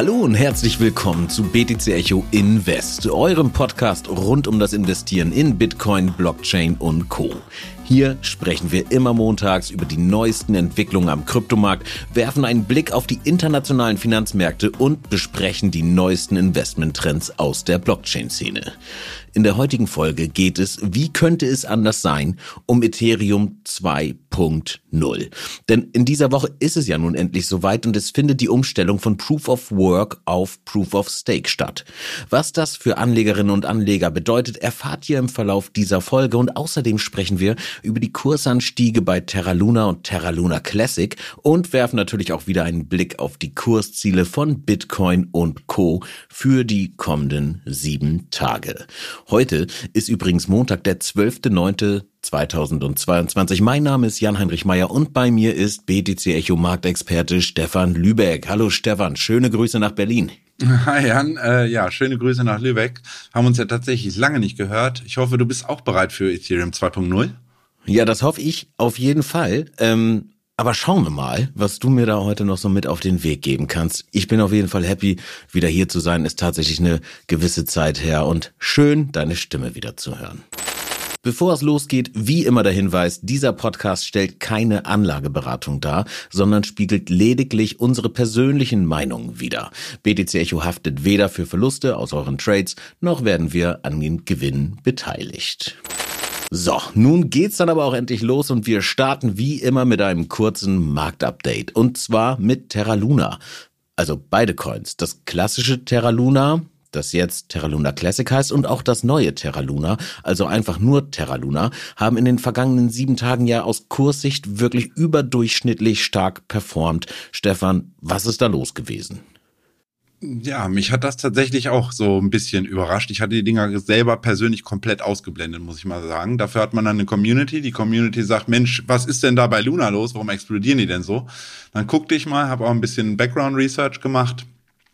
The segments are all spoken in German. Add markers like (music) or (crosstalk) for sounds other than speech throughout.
Hallo und herzlich willkommen zu BTC Echo Invest, eurem Podcast rund um das Investieren in Bitcoin, Blockchain und Co. Hier sprechen wir immer montags über die neuesten Entwicklungen am Kryptomarkt, werfen einen Blick auf die internationalen Finanzmärkte und besprechen die neuesten Investmenttrends aus der Blockchain-Szene. In der heutigen Folge geht es, wie könnte es anders sein, um Ethereum 2.0. Denn in dieser Woche ist es ja nun endlich soweit und es findet die Umstellung von Proof of Work auf Proof of Stake statt. Was das für Anlegerinnen und Anleger bedeutet, erfahrt ihr im Verlauf dieser Folge und außerdem sprechen wir über die Kursanstiege bei Terra Luna und Terra Luna Classic und werfen natürlich auch wieder einen Blick auf die Kursziele von Bitcoin und Co. für die kommenden sieben Tage. Heute ist übrigens Montag, der 12.09.2022. Mein Name ist Jan-Heinrich Meyer und bei mir ist BTC Echo Marktexperte Stefan Lübeck. Hallo Stefan, schöne Grüße nach Berlin. Hi Jan, äh, ja, schöne Grüße nach Lübeck. Haben uns ja tatsächlich lange nicht gehört. Ich hoffe, du bist auch bereit für Ethereum 2.0. Ja, das hoffe ich auf jeden Fall. Ähm, aber schauen wir mal, was du mir da heute noch so mit auf den Weg geben kannst. Ich bin auf jeden Fall happy, wieder hier zu sein. Ist tatsächlich eine gewisse Zeit her und schön, deine Stimme wieder zu hören. Bevor es losgeht, wie immer der Hinweis, dieser Podcast stellt keine Anlageberatung dar, sondern spiegelt lediglich unsere persönlichen Meinungen wider. BTC Echo haftet weder für Verluste aus euren Trades, noch werden wir an den Gewinnen beteiligt. So, nun geht's dann aber auch endlich los und wir starten wie immer mit einem kurzen Marktupdate. Und zwar mit Terra Luna. Also beide Coins. Das klassische Terra Luna, das jetzt Terra Luna Classic heißt, und auch das neue Terra Luna, also einfach nur Terra Luna, haben in den vergangenen sieben Tagen ja aus Kurssicht wirklich überdurchschnittlich stark performt. Stefan, was ist da los gewesen? Ja, mich hat das tatsächlich auch so ein bisschen überrascht. Ich hatte die Dinger selber persönlich komplett ausgeblendet, muss ich mal sagen. Dafür hat man dann eine Community. Die Community sagt, Mensch, was ist denn da bei Luna los? Warum explodieren die denn so? Dann guckte ich mal, habe auch ein bisschen Background Research gemacht.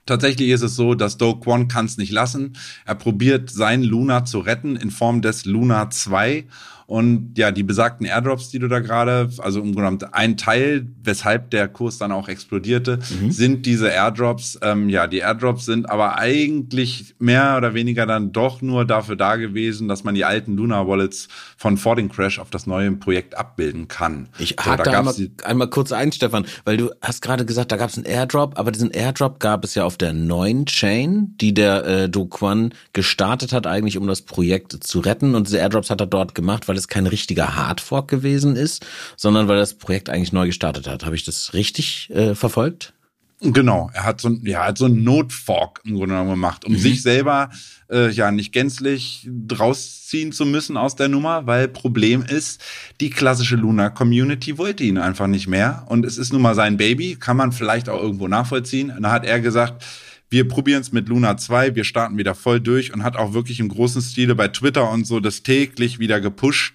Tatsächlich ist es so, dass Do Kwon kann es nicht lassen. Er probiert sein Luna zu retten in Form des Luna 2 und ja, die besagten Airdrops, die du da gerade, also im Grunde ein Teil, weshalb der Kurs dann auch explodierte, mhm. sind diese Airdrops. Ähm, ja, die Airdrops sind aber eigentlich mehr oder weniger dann doch nur dafür da gewesen, dass man die alten Luna Wallets von vor dem Crash auf das neue Projekt abbilden kann. Ich so, hake da, da einmal, einmal kurz ein, Stefan, weil du hast gerade gesagt, da gab es einen Airdrop, aber diesen Airdrop gab es ja auf der neuen Chain, die der äh, Do Kwon gestartet hat, eigentlich um das Projekt zu retten. Und diese Airdrops hat er dort gemacht, weil weil es kein richtiger Hardfork gewesen ist, sondern weil das Projekt eigentlich neu gestartet hat. Habe ich das richtig äh, verfolgt? Genau, er hat so, ja, hat so einen Notfork im Grunde genommen gemacht, um mhm. sich selber äh, ja nicht gänzlich rausziehen zu müssen aus der Nummer, weil Problem ist, die klassische Luna Community wollte ihn einfach nicht mehr und es ist nun mal sein Baby, kann man vielleicht auch irgendwo nachvollziehen. Und da hat er gesagt, wir probieren es mit Luna 2, wir starten wieder voll durch und hat auch wirklich im großen Stile bei Twitter und so das täglich wieder gepusht.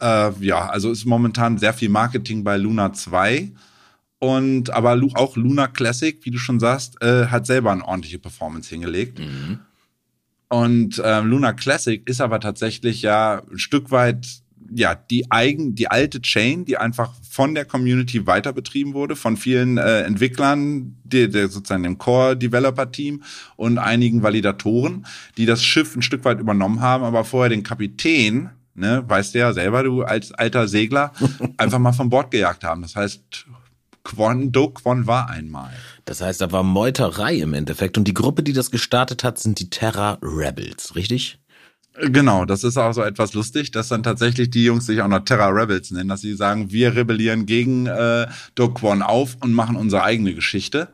Äh, ja, also ist momentan sehr viel Marketing bei Luna 2. Und aber auch Luna Classic, wie du schon sagst, äh, hat selber eine ordentliche Performance hingelegt. Mhm. Und äh, Luna Classic ist aber tatsächlich ja ein Stück weit ja, die eigen, die alte Chain, die einfach von der Community weiter betrieben wurde, von vielen äh, Entwicklern, der, der sozusagen dem Core-Developer-Team und einigen Validatoren, die das Schiff ein Stück weit übernommen haben, aber vorher den Kapitän, ne, weißt du ja selber, du als alter Segler, (laughs) einfach mal von Bord gejagt haben. Das heißt, Quon, Do Quon war einmal. Das heißt, da war Meuterei im Endeffekt. Und die Gruppe, die das gestartet hat, sind die Terra Rebels, richtig? Genau, das ist auch so etwas lustig, dass dann tatsächlich die Jungs sich auch noch Terra Rebels nennen, dass sie sagen, wir rebellieren gegen äh, Do Kwon auf und machen unsere eigene Geschichte.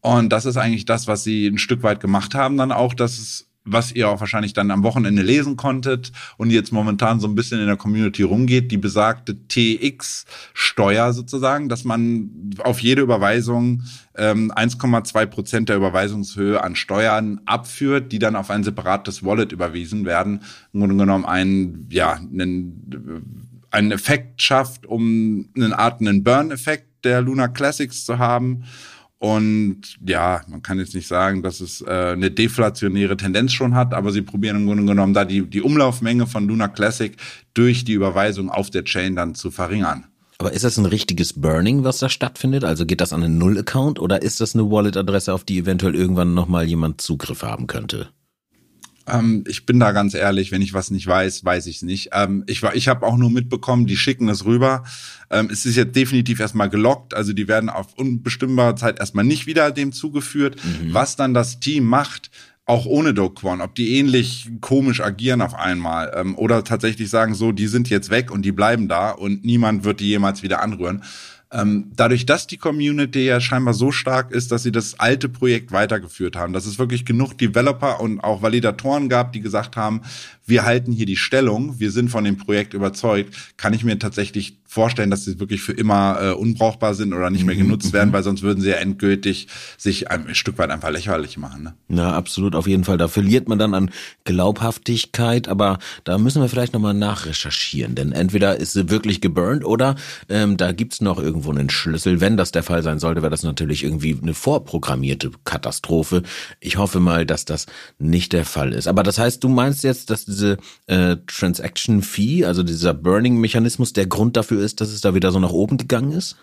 Und das ist eigentlich das, was sie ein Stück weit gemacht haben, dann auch, dass es was ihr auch wahrscheinlich dann am Wochenende lesen konntet und jetzt momentan so ein bisschen in der Community rumgeht, die besagte TX-Steuer sozusagen, dass man auf jede Überweisung ähm, 1,2 Prozent der Überweisungshöhe an Steuern abführt, die dann auf ein separates Wallet überwiesen werden. Im Grunde genommen ein, ja, einen, einen Effekt schafft, um eine Art einen Burn-Effekt der Luna Classics zu haben und ja, man kann jetzt nicht sagen, dass es äh, eine deflationäre Tendenz schon hat, aber sie probieren im Grunde genommen da die, die Umlaufmenge von Luna Classic durch die Überweisung auf der Chain dann zu verringern. Aber ist das ein richtiges Burning, was da stattfindet? Also geht das an einen Null-Account oder ist das eine Wallet-Adresse, auf die eventuell irgendwann nochmal jemand Zugriff haben könnte? Ähm, ich bin da ganz ehrlich, wenn ich was nicht weiß, weiß ich es nicht. Ähm, ich ich habe auch nur mitbekommen, die schicken es rüber. Ähm, es ist jetzt definitiv erstmal gelockt, also die werden auf unbestimmbare Zeit erstmal nicht wieder dem zugeführt. Mhm. Was dann das Team macht, auch ohne Doquan, ob die ähnlich komisch agieren auf einmal ähm, oder tatsächlich sagen so, die sind jetzt weg und die bleiben da und niemand wird die jemals wieder anrühren. Ähm, dadurch, dass die Community ja scheinbar so stark ist, dass sie das alte Projekt weitergeführt haben, dass es wirklich genug Developer und auch Validatoren gab, die gesagt haben, wir halten hier die Stellung, wir sind von dem Projekt überzeugt, kann ich mir tatsächlich vorstellen, dass sie wirklich für immer äh, unbrauchbar sind oder nicht mehr mhm, genutzt werden, mhm. weil sonst würden sie ja endgültig sich ein Stück weit einfach lächerlich machen. Ne? Ja, absolut, auf jeden Fall. Da verliert man dann an Glaubhaftigkeit, aber da müssen wir vielleicht nochmal nachrecherchieren, denn entweder ist sie wirklich geburnt oder ähm, da gibt's noch irgendwo einen Schlüssel. Wenn das der Fall sein sollte, wäre das natürlich irgendwie eine vorprogrammierte Katastrophe. Ich hoffe mal, dass das nicht der Fall ist. Aber das heißt, du meinst jetzt, dass diese äh, Transaction Fee, also dieser Burning-Mechanismus, der Grund dafür ist, dass es da wieder so nach oben gegangen ist?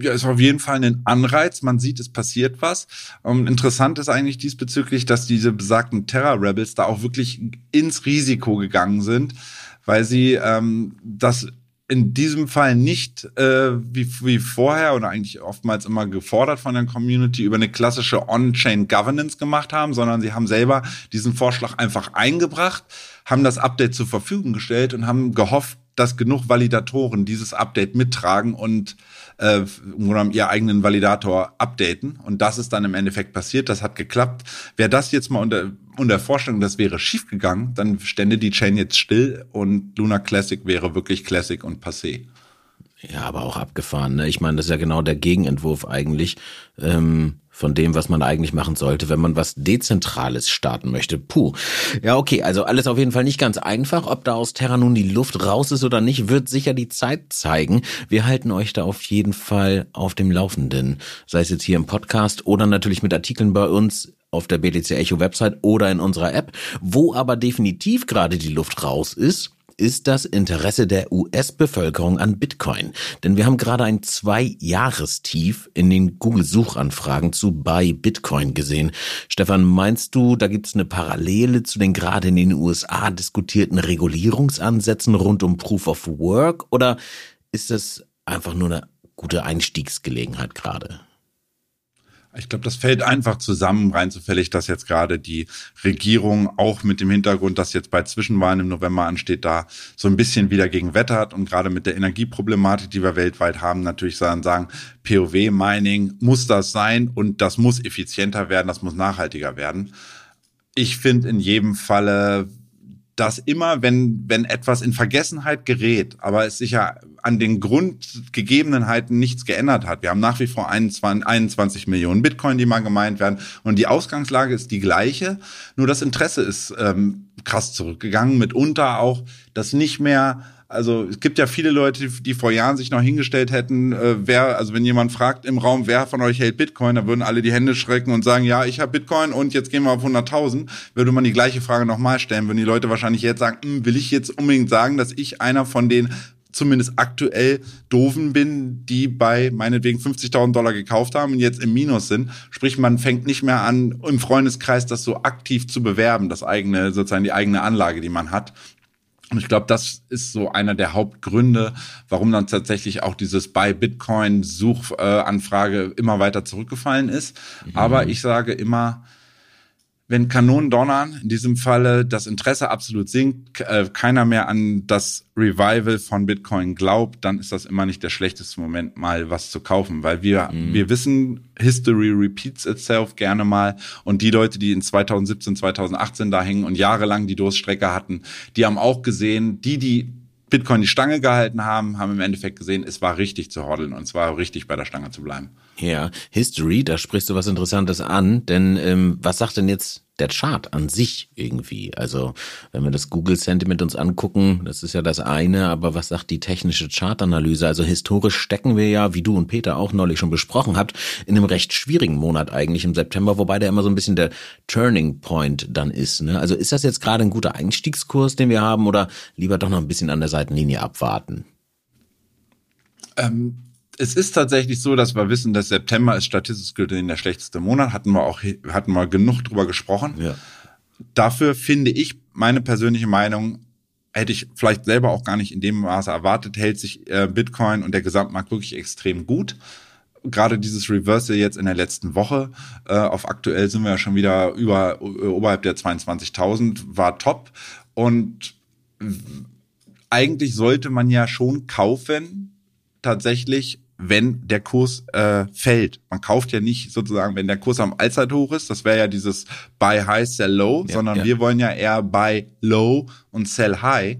Ja, ist auf jeden Fall ein Anreiz. Man sieht, es passiert was. Ähm, interessant ist eigentlich diesbezüglich, dass diese besagten Terror Rebels da auch wirklich ins Risiko gegangen sind, weil sie ähm, das in diesem Fall nicht äh, wie, wie vorher oder eigentlich oftmals immer gefordert von der Community über eine klassische On-Chain Governance gemacht haben, sondern sie haben selber diesen Vorschlag einfach eingebracht, haben das Update zur Verfügung gestellt und haben gehofft, dass genug Validatoren dieses Update mittragen und äh, ihr eigenen Validator updaten. Und das ist dann im Endeffekt passiert. Das hat geklappt. Wäre das jetzt mal unter, unter Vorstellung, das wäre schiefgegangen, dann stände die Chain jetzt still und Luna Classic wäre wirklich Classic und passé. Ja, aber auch abgefahren. Ne? Ich meine, das ist ja genau der Gegenentwurf eigentlich. Ähm von dem, was man eigentlich machen sollte, wenn man was Dezentrales starten möchte. Puh. Ja, okay, also alles auf jeden Fall nicht ganz einfach. Ob da aus Terra nun die Luft raus ist oder nicht, wird sicher die Zeit zeigen. Wir halten euch da auf jeden Fall auf dem Laufenden. Sei es jetzt hier im Podcast oder natürlich mit Artikeln bei uns auf der BTC Echo Website oder in unserer App. Wo aber definitiv gerade die Luft raus ist, ist das Interesse der US-Bevölkerung an Bitcoin. Denn wir haben gerade ein Zwei-Jahrestief in den Google-Suchanfragen zu Buy Bitcoin gesehen. Stefan, meinst du, da gibt es eine Parallele zu den gerade in den USA diskutierten Regulierungsansätzen rund um Proof of Work? Oder ist das einfach nur eine gute Einstiegsgelegenheit gerade? Ich glaube, das fällt einfach zusammen, rein zufällig, dass jetzt gerade die Regierung auch mit dem Hintergrund, dass jetzt bei Zwischenwahlen im November ansteht, da so ein bisschen wieder gegen Wetter hat und gerade mit der Energieproblematik, die wir weltweit haben, natürlich sagen, sagen POW-Mining muss das sein und das muss effizienter werden, das muss nachhaltiger werden. Ich finde in jedem Falle, dass immer, wenn, wenn etwas in Vergessenheit gerät, aber es sich ja an den Grundgegebenheiten nichts geändert hat. Wir haben nach wie vor 21, 21 Millionen Bitcoin, die mal gemeint werden. Und die Ausgangslage ist die gleiche, nur das Interesse ist ähm, krass zurückgegangen. Mitunter auch, dass nicht mehr also es gibt ja viele Leute, die vor Jahren sich noch hingestellt hätten, äh, wer, also wenn jemand fragt im Raum, wer von euch hält Bitcoin, da würden alle die Hände schrecken und sagen, ja, ich habe Bitcoin und jetzt gehen wir auf 100.000. Würde man die gleiche Frage nochmal stellen, würden die Leute wahrscheinlich jetzt sagen, hm, will ich jetzt unbedingt sagen, dass ich einer von den zumindest aktuell doofen bin, die bei meinetwegen 50.000 Dollar gekauft haben und jetzt im Minus sind. Sprich, man fängt nicht mehr an, im Freundeskreis das so aktiv zu bewerben, das eigene, sozusagen die eigene Anlage, die man hat. Und ich glaube, das ist so einer der Hauptgründe, warum dann tatsächlich auch dieses Buy Bitcoin Suchanfrage äh, immer weiter zurückgefallen ist. Mhm. Aber ich sage immer, wenn Kanonen donnern, in diesem Falle das Interesse absolut sinkt, äh, keiner mehr an das Revival von Bitcoin glaubt, dann ist das immer nicht der schlechteste Moment, mal was zu kaufen, weil wir, mhm. wir wissen, History repeats itself gerne mal und die Leute, die in 2017, 2018 da hängen und jahrelang die Durststrecke hatten, die haben auch gesehen, die, die Bitcoin die Stange gehalten haben, haben im Endeffekt gesehen, es war richtig zu hodeln und es war richtig bei der Stange zu bleiben. Ja, History, da sprichst du was Interessantes an, denn ähm, was sagt denn jetzt der Chart an sich irgendwie? Also, wenn wir das Google Sentiment uns angucken, das ist ja das eine, aber was sagt die technische Chartanalyse? Also historisch stecken wir ja, wie du und Peter auch neulich schon besprochen habt, in einem recht schwierigen Monat eigentlich im September, wobei der immer so ein bisschen der Turning Point dann ist. Ne? Also ist das jetzt gerade ein guter Einstiegskurs, den wir haben, oder lieber doch noch ein bisschen an der Seitenlinie abwarten? Ähm, es ist tatsächlich so, dass wir wissen, dass September ist statistisch gesehen der schlechteste Monat. Hatten wir auch hatten wir genug drüber gesprochen. Ja. Dafür finde ich meine persönliche Meinung hätte ich vielleicht selber auch gar nicht in dem Maße erwartet, hält sich äh, Bitcoin und der Gesamtmarkt wirklich extrem gut. Gerade dieses Reversal jetzt in der letzten Woche, äh, auf aktuell sind wir ja schon wieder über äh, oberhalb der 22.000, war top. Und eigentlich sollte man ja schon kaufen, tatsächlich, wenn der Kurs äh, fällt. Man kauft ja nicht sozusagen, wenn der Kurs am Allzeithoch ist, das wäre ja dieses Buy High, Sell Low, ja, sondern ja. wir wollen ja eher Buy Low und Sell High.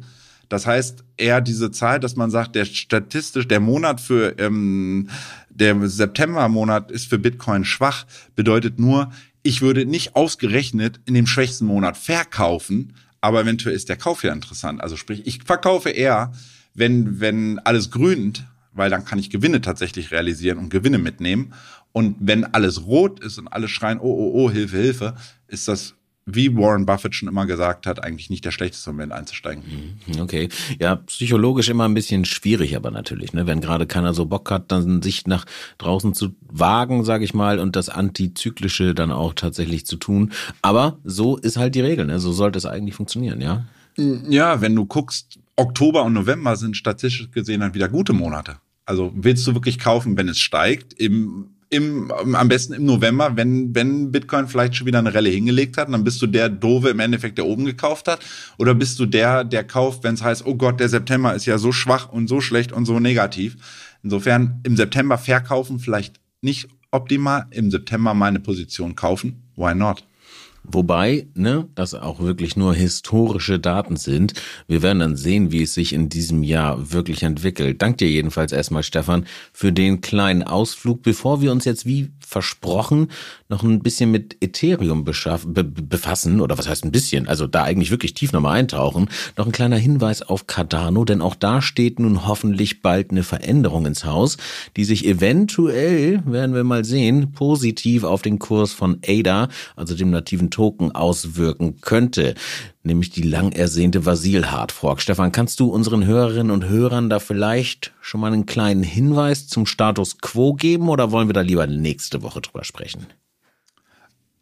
Das heißt eher diese Zahl, dass man sagt, der statistisch, der Monat für ähm, der September-Monat ist für Bitcoin schwach, bedeutet nur, ich würde nicht ausgerechnet in dem schwächsten Monat verkaufen, aber eventuell ist der Kauf ja interessant. Also sprich, ich verkaufe eher, wenn, wenn alles grünt, weil dann kann ich Gewinne tatsächlich realisieren und Gewinne mitnehmen. Und wenn alles rot ist und alle schreien, oh, oh, oh, Hilfe, Hilfe, ist das wie Warren Buffett schon immer gesagt hat, eigentlich nicht der schlechteste Moment einzusteigen. Mhm, okay. Ja, psychologisch immer ein bisschen schwierig, aber natürlich, ne? wenn gerade keiner so Bock hat, dann sich nach draußen zu wagen, sage ich mal, und das Antizyklische dann auch tatsächlich zu tun. Aber so ist halt die Regel, ne? so sollte es eigentlich funktionieren, ja? Ja, wenn du guckst, Oktober und November sind statistisch gesehen dann wieder gute Monate. Also willst du wirklich kaufen, wenn es steigt? Im, im, am besten im November, wenn, wenn Bitcoin vielleicht schon wieder eine Relle hingelegt hat, dann bist du der Dove im Endeffekt, der oben gekauft hat. Oder bist du der, der kauft, wenn es heißt, oh Gott, der September ist ja so schwach und so schlecht und so negativ. Insofern im September verkaufen vielleicht nicht optimal, im September meine Position kaufen. Why not? Wobei, ne, das auch wirklich nur historische Daten sind. Wir werden dann sehen, wie es sich in diesem Jahr wirklich entwickelt. Dank dir jedenfalls erstmal, Stefan, für den kleinen Ausflug, bevor wir uns jetzt wie versprochen noch ein bisschen mit Ethereum be befassen, oder was heißt ein bisschen, also da eigentlich wirklich tief nochmal eintauchen. Noch ein kleiner Hinweis auf Cardano, denn auch da steht nun hoffentlich bald eine Veränderung ins Haus, die sich eventuell, werden wir mal sehen, positiv auf den Kurs von ADA, also dem nativen Token auswirken könnte, nämlich die lang ersehnte Vasil Hardfork. Stefan, kannst du unseren Hörerinnen und Hörern da vielleicht schon mal einen kleinen Hinweis zum Status quo geben oder wollen wir da lieber nächste Woche drüber sprechen?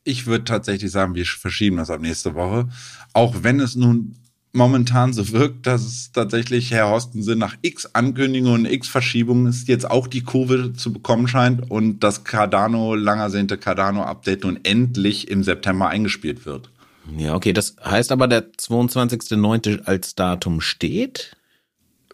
Ich würde tatsächlich sagen, wir verschieben das ab nächste Woche. Auch wenn es nun momentan so wirkt, dass es tatsächlich, Herr Horstensen, nach x Ankündigungen und x Verschiebungen ist jetzt auch die Kurve zu bekommen scheint und das Cardano, lang ersehnte Cardano-Update nun endlich im September eingespielt wird. Ja, okay, das heißt aber, der 22.09. als Datum steht?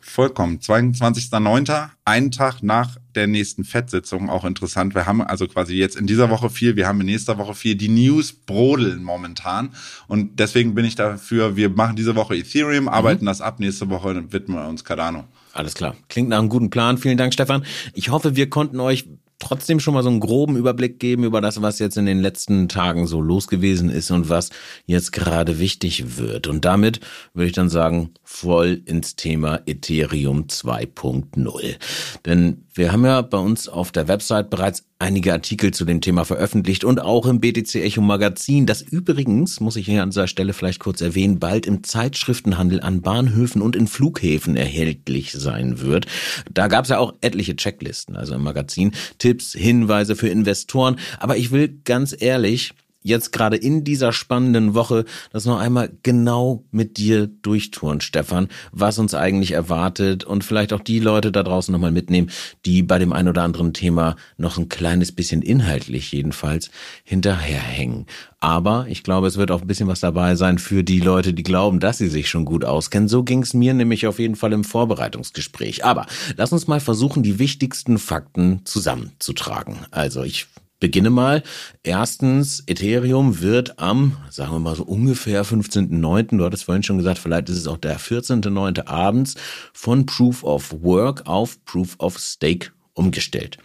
Vollkommen. 22.09., einen Tag nach der nächsten FED-Sitzung, auch interessant. Wir haben also quasi jetzt in dieser Woche viel, wir haben in nächster Woche viel. Die News brodeln momentan. Und deswegen bin ich dafür, wir machen diese Woche Ethereum, mhm. arbeiten mhm. das ab, nächste Woche widmen wir uns Cardano. Alles klar. Klingt nach einem guten Plan. Vielen Dank, Stefan. Ich hoffe, wir konnten euch trotzdem schon mal so einen groben Überblick geben über das, was jetzt in den letzten Tagen so los gewesen ist und was jetzt gerade wichtig wird. Und damit würde ich dann sagen, voll ins Thema Ethereum 2.0. Denn wir haben ja bei uns auf der Website bereits einige Artikel zu dem Thema veröffentlicht und auch im BTC Echo Magazin, das übrigens, muss ich hier an dieser Stelle vielleicht kurz erwähnen, bald im Zeitschriftenhandel an Bahnhöfen und in Flughäfen erhältlich sein wird. Da gab es ja auch etliche Checklisten, also im Magazin, Tipps, Hinweise für Investoren. Aber ich will ganz ehrlich, jetzt gerade in dieser spannenden Woche das noch einmal genau mit dir durchtouren, Stefan, was uns eigentlich erwartet und vielleicht auch die Leute da draußen nochmal mitnehmen, die bei dem ein oder anderen Thema noch ein kleines bisschen inhaltlich jedenfalls hinterherhängen. Aber ich glaube, es wird auch ein bisschen was dabei sein für die Leute, die glauben, dass sie sich schon gut auskennen. So ging es mir nämlich auf jeden Fall im Vorbereitungsgespräch. Aber lass uns mal versuchen, die wichtigsten Fakten zusammenzutragen. Also ich beginne mal. Erstens, Ethereum wird am, sagen wir mal so ungefähr 15.09., du hattest vorhin schon gesagt, vielleicht ist es auch der 14.09. abends, von Proof of Work auf Proof of Stake umgestellt.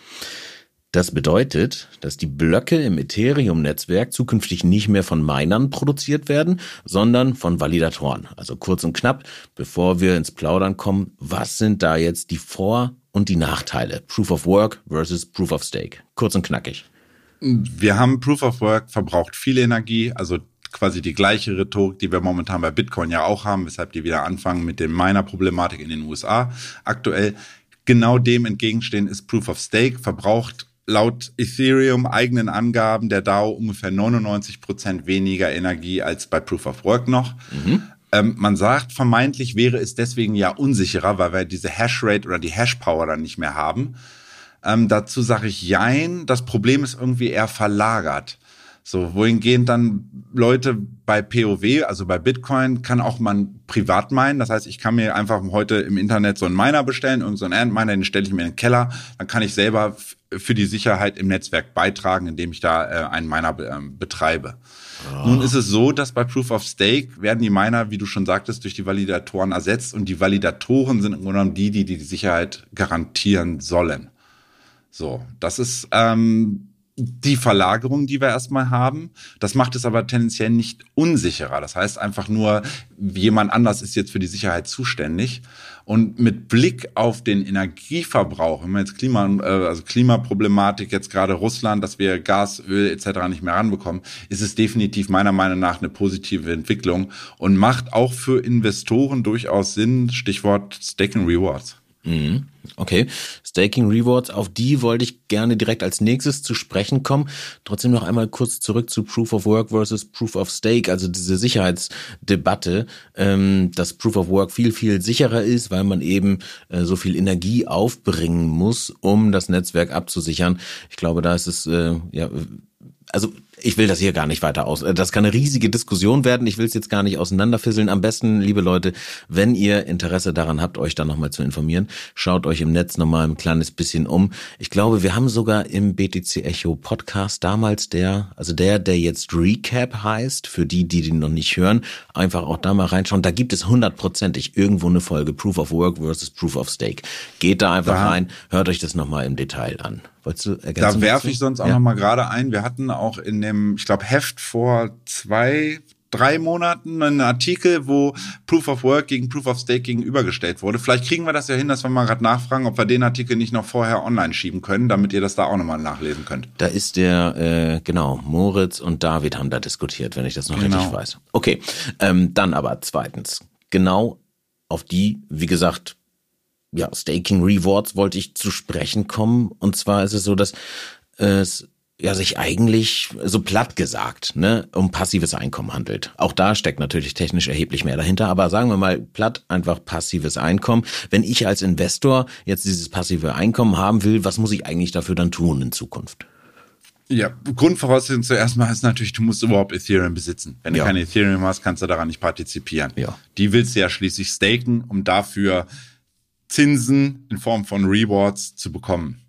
Das bedeutet, dass die Blöcke im Ethereum-Netzwerk zukünftig nicht mehr von Minern produziert werden, sondern von Validatoren. Also kurz und knapp, bevor wir ins Plaudern kommen, was sind da jetzt die Vor- und die Nachteile? Proof of Work versus Proof of Stake. Kurz und knackig. Wir haben Proof of Work verbraucht viel Energie, also quasi die gleiche Rhetorik, die wir momentan bei Bitcoin ja auch haben, weshalb die wieder anfangen mit der Miner-Problematik in den USA aktuell. Genau dem entgegenstehen ist Proof of Stake, verbraucht laut Ethereum eigenen Angaben der DAO ungefähr 99 Prozent weniger Energie als bei Proof of Work noch. Mhm. Ähm, man sagt, vermeintlich wäre es deswegen ja unsicherer, weil wir diese Hashrate oder die Hashpower dann nicht mehr haben. Ähm, dazu sage ich Jein. Das Problem ist irgendwie eher verlagert. So, wohingehend dann Leute bei POW, also bei Bitcoin, kann auch man privat meinen. Das heißt, ich kann mir einfach heute im Internet so einen Miner bestellen, irgendeinen so Ant-Miner, den stelle ich mir in den Keller. Dann kann ich selber für die Sicherheit im Netzwerk beitragen, indem ich da äh, einen Miner äh, betreibe. Oh. Nun ist es so, dass bei Proof of Stake werden die Miner, wie du schon sagtest, durch die Validatoren ersetzt und die Validatoren sind im Grunde genommen die, die die Sicherheit garantieren sollen. So, das ist ähm, die Verlagerung, die wir erstmal haben. Das macht es aber tendenziell nicht unsicherer. Das heißt einfach nur, jemand anders ist jetzt für die Sicherheit zuständig. Und mit Blick auf den Energieverbrauch, wenn man jetzt Klima, äh, also Klimaproblematik, jetzt gerade Russland, dass wir Gas, Öl etc. nicht mehr ranbekommen, ist es definitiv meiner Meinung nach eine positive Entwicklung und macht auch für Investoren durchaus Sinn. Stichwort Stake and Rewards. Mhm. Okay, Staking Rewards, auf die wollte ich gerne direkt als nächstes zu sprechen kommen. Trotzdem noch einmal kurz zurück zu Proof of Work versus Proof of Stake, also diese Sicherheitsdebatte, ähm, dass Proof of Work viel, viel sicherer ist, weil man eben äh, so viel Energie aufbringen muss, um das Netzwerk abzusichern. Ich glaube, da ist es, äh, ja, also ich will das hier gar nicht weiter aus. Das kann eine riesige Diskussion werden. Ich will es jetzt gar nicht auseinanderfisseln. Am besten, liebe Leute, wenn ihr Interesse daran habt, euch da nochmal zu informieren, schaut euch im Netz nochmal ein kleines bisschen um. Ich glaube, wir haben sogar im BTC Echo Podcast damals der, also der, der jetzt Recap heißt, für die, die den noch nicht hören, einfach auch da mal reinschauen. Da gibt es hundertprozentig irgendwo eine Folge Proof of Work versus Proof of Stake. Geht da einfach da. rein, hört euch das nochmal im Detail an. Wolltest du ergänzen? Da werfe ich sonst auch ja. noch mal gerade ein. Wir hatten auch in dem, ich glaube, Heft vor zwei, drei Monaten einen Artikel, wo Proof of Work gegen Proof of Stake gegenübergestellt wurde. Vielleicht kriegen wir das ja hin, dass wir mal gerade nachfragen, ob wir den Artikel nicht noch vorher online schieben können, damit ihr das da auch nochmal nachlesen könnt. Da ist der, äh, genau, Moritz und David haben da diskutiert, wenn ich das noch genau. richtig weiß. Okay, ähm, dann aber zweitens, genau auf die, wie gesagt, ja, Staking Rewards wollte ich zu sprechen kommen. Und zwar ist es so, dass es ja sich eigentlich so platt gesagt, ne, um passives Einkommen handelt. Auch da steckt natürlich technisch erheblich mehr dahinter, aber sagen wir mal platt einfach passives Einkommen. Wenn ich als Investor jetzt dieses passive Einkommen haben will, was muss ich eigentlich dafür dann tun in Zukunft? Ja, Grundvoraussetzung zuerst mal ist natürlich, du musst überhaupt Ethereum besitzen. Wenn ja. du keine Ethereum hast, kannst du daran nicht partizipieren. Ja. Die willst du ja schließlich staken, um dafür Zinsen in Form von Rewards zu bekommen.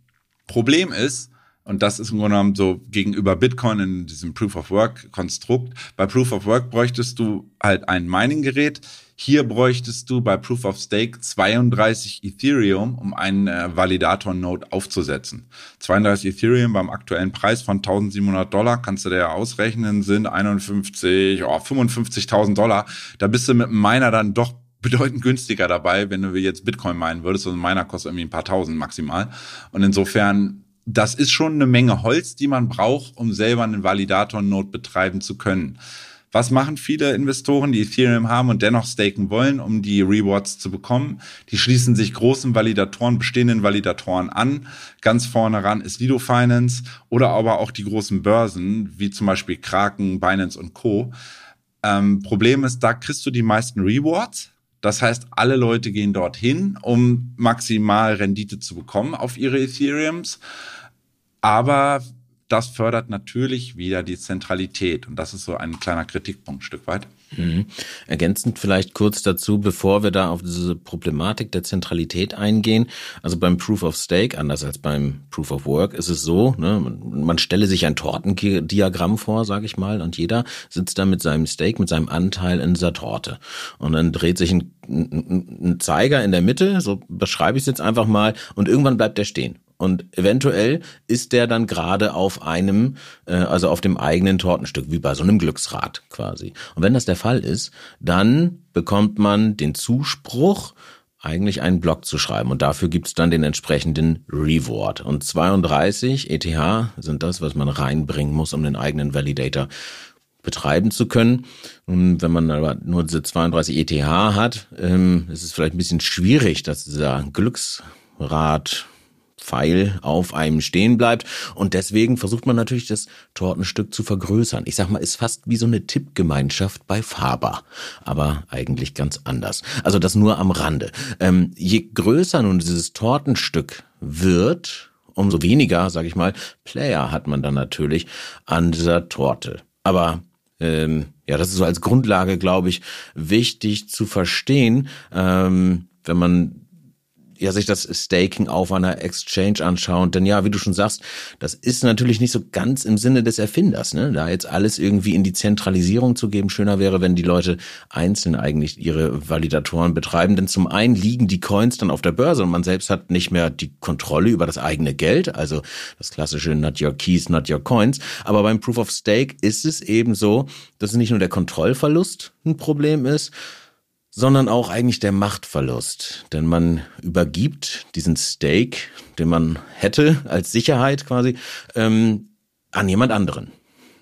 Problem ist, und das ist im Grunde genommen so gegenüber Bitcoin in diesem Proof of Work Konstrukt. Bei Proof of Work bräuchtest du halt ein Mining-Gerät. Hier bräuchtest du bei Proof of Stake 32 Ethereum, um einen äh, Validator-Node aufzusetzen. 32 Ethereum beim aktuellen Preis von 1700 Dollar, kannst du dir ja ausrechnen, sind 51, oh, 55.000 Dollar. Da bist du mit einem Miner dann doch bedeutend günstiger dabei, wenn du jetzt Bitcoin meinen würdest. Und meiner kostet irgendwie ein paar tausend maximal. Und insofern, das ist schon eine Menge Holz, die man braucht, um selber einen Validator-Node betreiben zu können. Was machen viele Investoren, die Ethereum haben und dennoch staken wollen, um die Rewards zu bekommen? Die schließen sich großen Validatoren, bestehenden Validatoren an. Ganz vorne ran ist Lido Finance oder aber auch die großen Börsen, wie zum Beispiel Kraken, Binance und Co. Ähm, Problem ist, da kriegst du die meisten Rewards, das heißt, alle Leute gehen dorthin, um maximal Rendite zu bekommen auf ihre Ethereums. Aber das fördert natürlich wieder die Zentralität. Und das ist so ein kleiner Kritikpunkt, ein Stück weit. Mhm. Ergänzend vielleicht kurz dazu, bevor wir da auf diese Problematik der Zentralität eingehen. Also beim Proof of Stake, anders als beim Proof of Work, ist es so, ne, man stelle sich ein Tortendiagramm vor, sage ich mal, und jeder sitzt da mit seinem Stake, mit seinem Anteil in dieser Torte. Und dann dreht sich ein, ein, ein Zeiger in der Mitte, so beschreibe ich es jetzt einfach mal, und irgendwann bleibt der stehen. Und eventuell ist der dann gerade auf einem, äh, also auf dem eigenen Tortenstück, wie bei so einem Glücksrad quasi. Und wenn das der Fall ist, dann bekommt man den Zuspruch, eigentlich einen Block zu schreiben. Und dafür gibt's dann den entsprechenden Reward. Und 32 ETH sind das, was man reinbringen muss, um den eigenen Validator betreiben zu können. Und wenn man aber nur diese 32 ETH hat, ähm, ist es vielleicht ein bisschen schwierig, dass dieser Glücks Rad, Pfeil auf einem stehen bleibt. Und deswegen versucht man natürlich das Tortenstück zu vergrößern. Ich sag mal, ist fast wie so eine Tippgemeinschaft bei Faber. Aber eigentlich ganz anders. Also das nur am Rande. Ähm, je größer nun dieses Tortenstück wird, umso weniger, sag ich mal, Player hat man dann natürlich an dieser Torte. Aber ähm, ja, das ist so als Grundlage, glaube ich, wichtig zu verstehen, ähm, wenn man ja sich das Staking auf einer Exchange anschauen. Denn ja, wie du schon sagst, das ist natürlich nicht so ganz im Sinne des Erfinders, ne? Da jetzt alles irgendwie in die Zentralisierung zu geben. Schöner wäre, wenn die Leute einzeln eigentlich ihre Validatoren betreiben. Denn zum einen liegen die Coins dann auf der Börse und man selbst hat nicht mehr die Kontrolle über das eigene Geld, also das klassische Not Your Keys, Not Your Coins. Aber beim Proof of Stake ist es eben so, dass nicht nur der Kontrollverlust ein Problem ist, sondern auch eigentlich der Machtverlust. Denn man übergibt diesen Stake, den man hätte als Sicherheit quasi, ähm, an jemand anderen.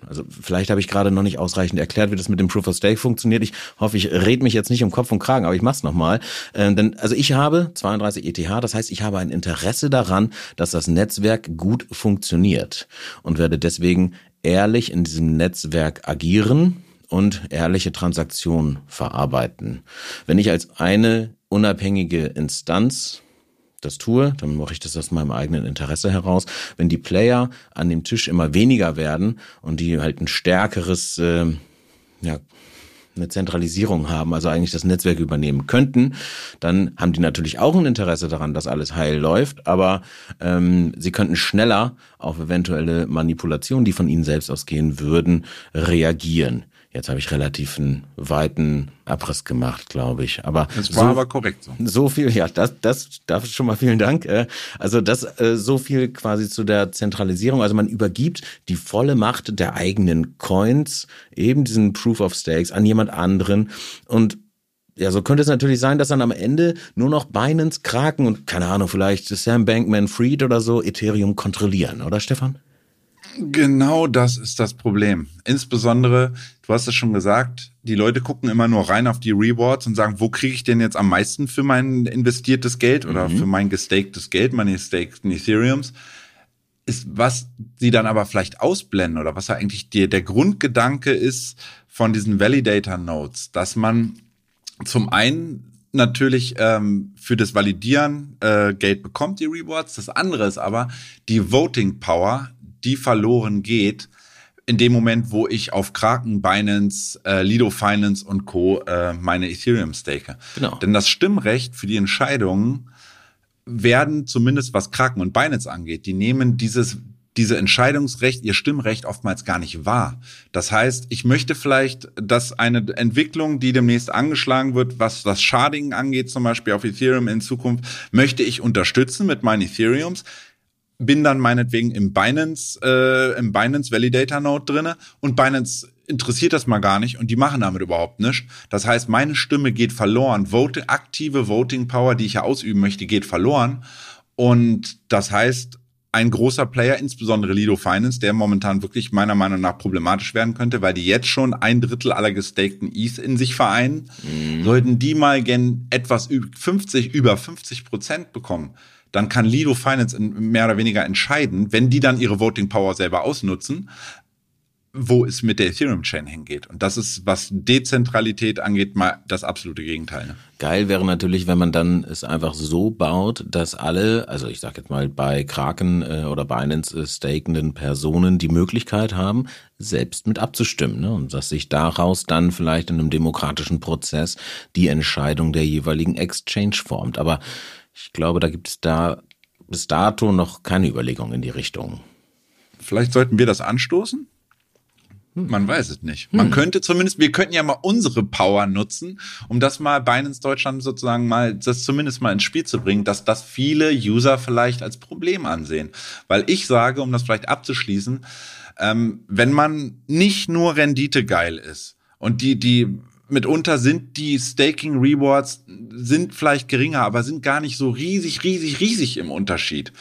Also vielleicht habe ich gerade noch nicht ausreichend erklärt, wie das mit dem Proof of Stake funktioniert. Ich hoffe, ich red mich jetzt nicht um Kopf und Kragen, aber ich mach's nochmal. Ähm, denn also ich habe 32 ETH, das heißt, ich habe ein Interesse daran, dass das Netzwerk gut funktioniert und werde deswegen ehrlich in diesem Netzwerk agieren und ehrliche Transaktionen verarbeiten. Wenn ich als eine unabhängige Instanz das tue, dann mache ich das aus meinem eigenen Interesse heraus. Wenn die Player an dem Tisch immer weniger werden und die halt ein stärkeres, äh, ja, eine Zentralisierung haben, also eigentlich das Netzwerk übernehmen könnten, dann haben die natürlich auch ein Interesse daran, dass alles heil läuft, aber ähm, sie könnten schneller auf eventuelle Manipulationen, die von ihnen selbst ausgehen würden, reagieren. Jetzt habe ich relativ einen weiten Abriss gemacht, glaube ich. Aber das war so, aber korrekt so. So viel, ja, das, das, dafür schon mal vielen Dank. Äh, also das, äh, so viel quasi zu der Zentralisierung. Also man übergibt die volle Macht der eigenen Coins, eben diesen Proof of Stakes, an jemand anderen und ja, so könnte es natürlich sein, dass dann am Ende nur noch Binance, Kraken und keine Ahnung, vielleicht Sam Bankman Fried oder so Ethereum kontrollieren, oder Stefan? Genau das ist das Problem. Insbesondere, du hast es schon gesagt, die Leute gucken immer nur rein auf die Rewards und sagen, wo kriege ich denn jetzt am meisten für mein investiertes Geld oder mhm. für mein gestakedes Geld, meine gestakten Ethereums. Ist, was sie dann aber vielleicht ausblenden oder was eigentlich die, der Grundgedanke ist von diesen Validator Nodes, dass man zum einen natürlich ähm, für das Validieren äh, Geld bekommt, die Rewards. Das andere ist aber die Voting Power, die verloren geht, in dem Moment, wo ich auf Kraken, Binance, äh, Lido Finance und Co. Äh, meine Ethereum stake. Genau. Denn das Stimmrecht für die Entscheidungen werden zumindest was Kraken und Binance angeht, die nehmen dieses diese Entscheidungsrecht, ihr Stimmrecht oftmals gar nicht wahr. Das heißt, ich möchte vielleicht, dass eine Entwicklung, die demnächst angeschlagen wird, was das Sharding angeht, zum Beispiel auf Ethereum in Zukunft, möchte ich unterstützen mit meinen Ethereums bin dann meinetwegen im Binance, äh, im Binance Validator Node drinne und Binance interessiert das mal gar nicht und die machen damit überhaupt nichts. Das heißt, meine Stimme geht verloren. Vote, aktive Voting Power, die ich ja ausüben möchte, geht verloren. Und das heißt, ein großer Player, insbesondere Lido Finance, der momentan wirklich meiner Meinung nach problematisch werden könnte, weil die jetzt schon ein Drittel aller gestakten ETH in sich vereinen, mhm. sollten die mal gen etwas 50, über 50 Prozent bekommen, dann kann Lido Finance mehr oder weniger entscheiden, wenn die dann ihre Voting Power selber ausnutzen, wo es mit der Ethereum Chain hingeht. Und das ist, was Dezentralität angeht, mal das absolute Gegenteil. Ne? Geil wäre natürlich, wenn man dann es einfach so baut, dass alle, also ich sag jetzt mal bei Kraken äh, oder Binance äh, stakenden Personen die Möglichkeit haben, selbst mit abzustimmen. Ne? Und dass sich daraus dann vielleicht in einem demokratischen Prozess die Entscheidung der jeweiligen Exchange formt. Aber ich glaube, da gibt es da bis dato noch keine Überlegung in die Richtung. Vielleicht sollten wir das anstoßen? Hm. Man weiß es nicht. Man hm. könnte zumindest, wir könnten ja mal unsere Power nutzen, um das mal Binance Deutschland sozusagen mal, das zumindest mal ins Spiel zu bringen, dass das viele User vielleicht als Problem ansehen. Weil ich sage, um das vielleicht abzuschließen, ähm, wenn man nicht nur Rendite geil ist und die, die mitunter sind die Staking Rewards sind vielleicht geringer, aber sind gar nicht so riesig, riesig, riesig im Unterschied.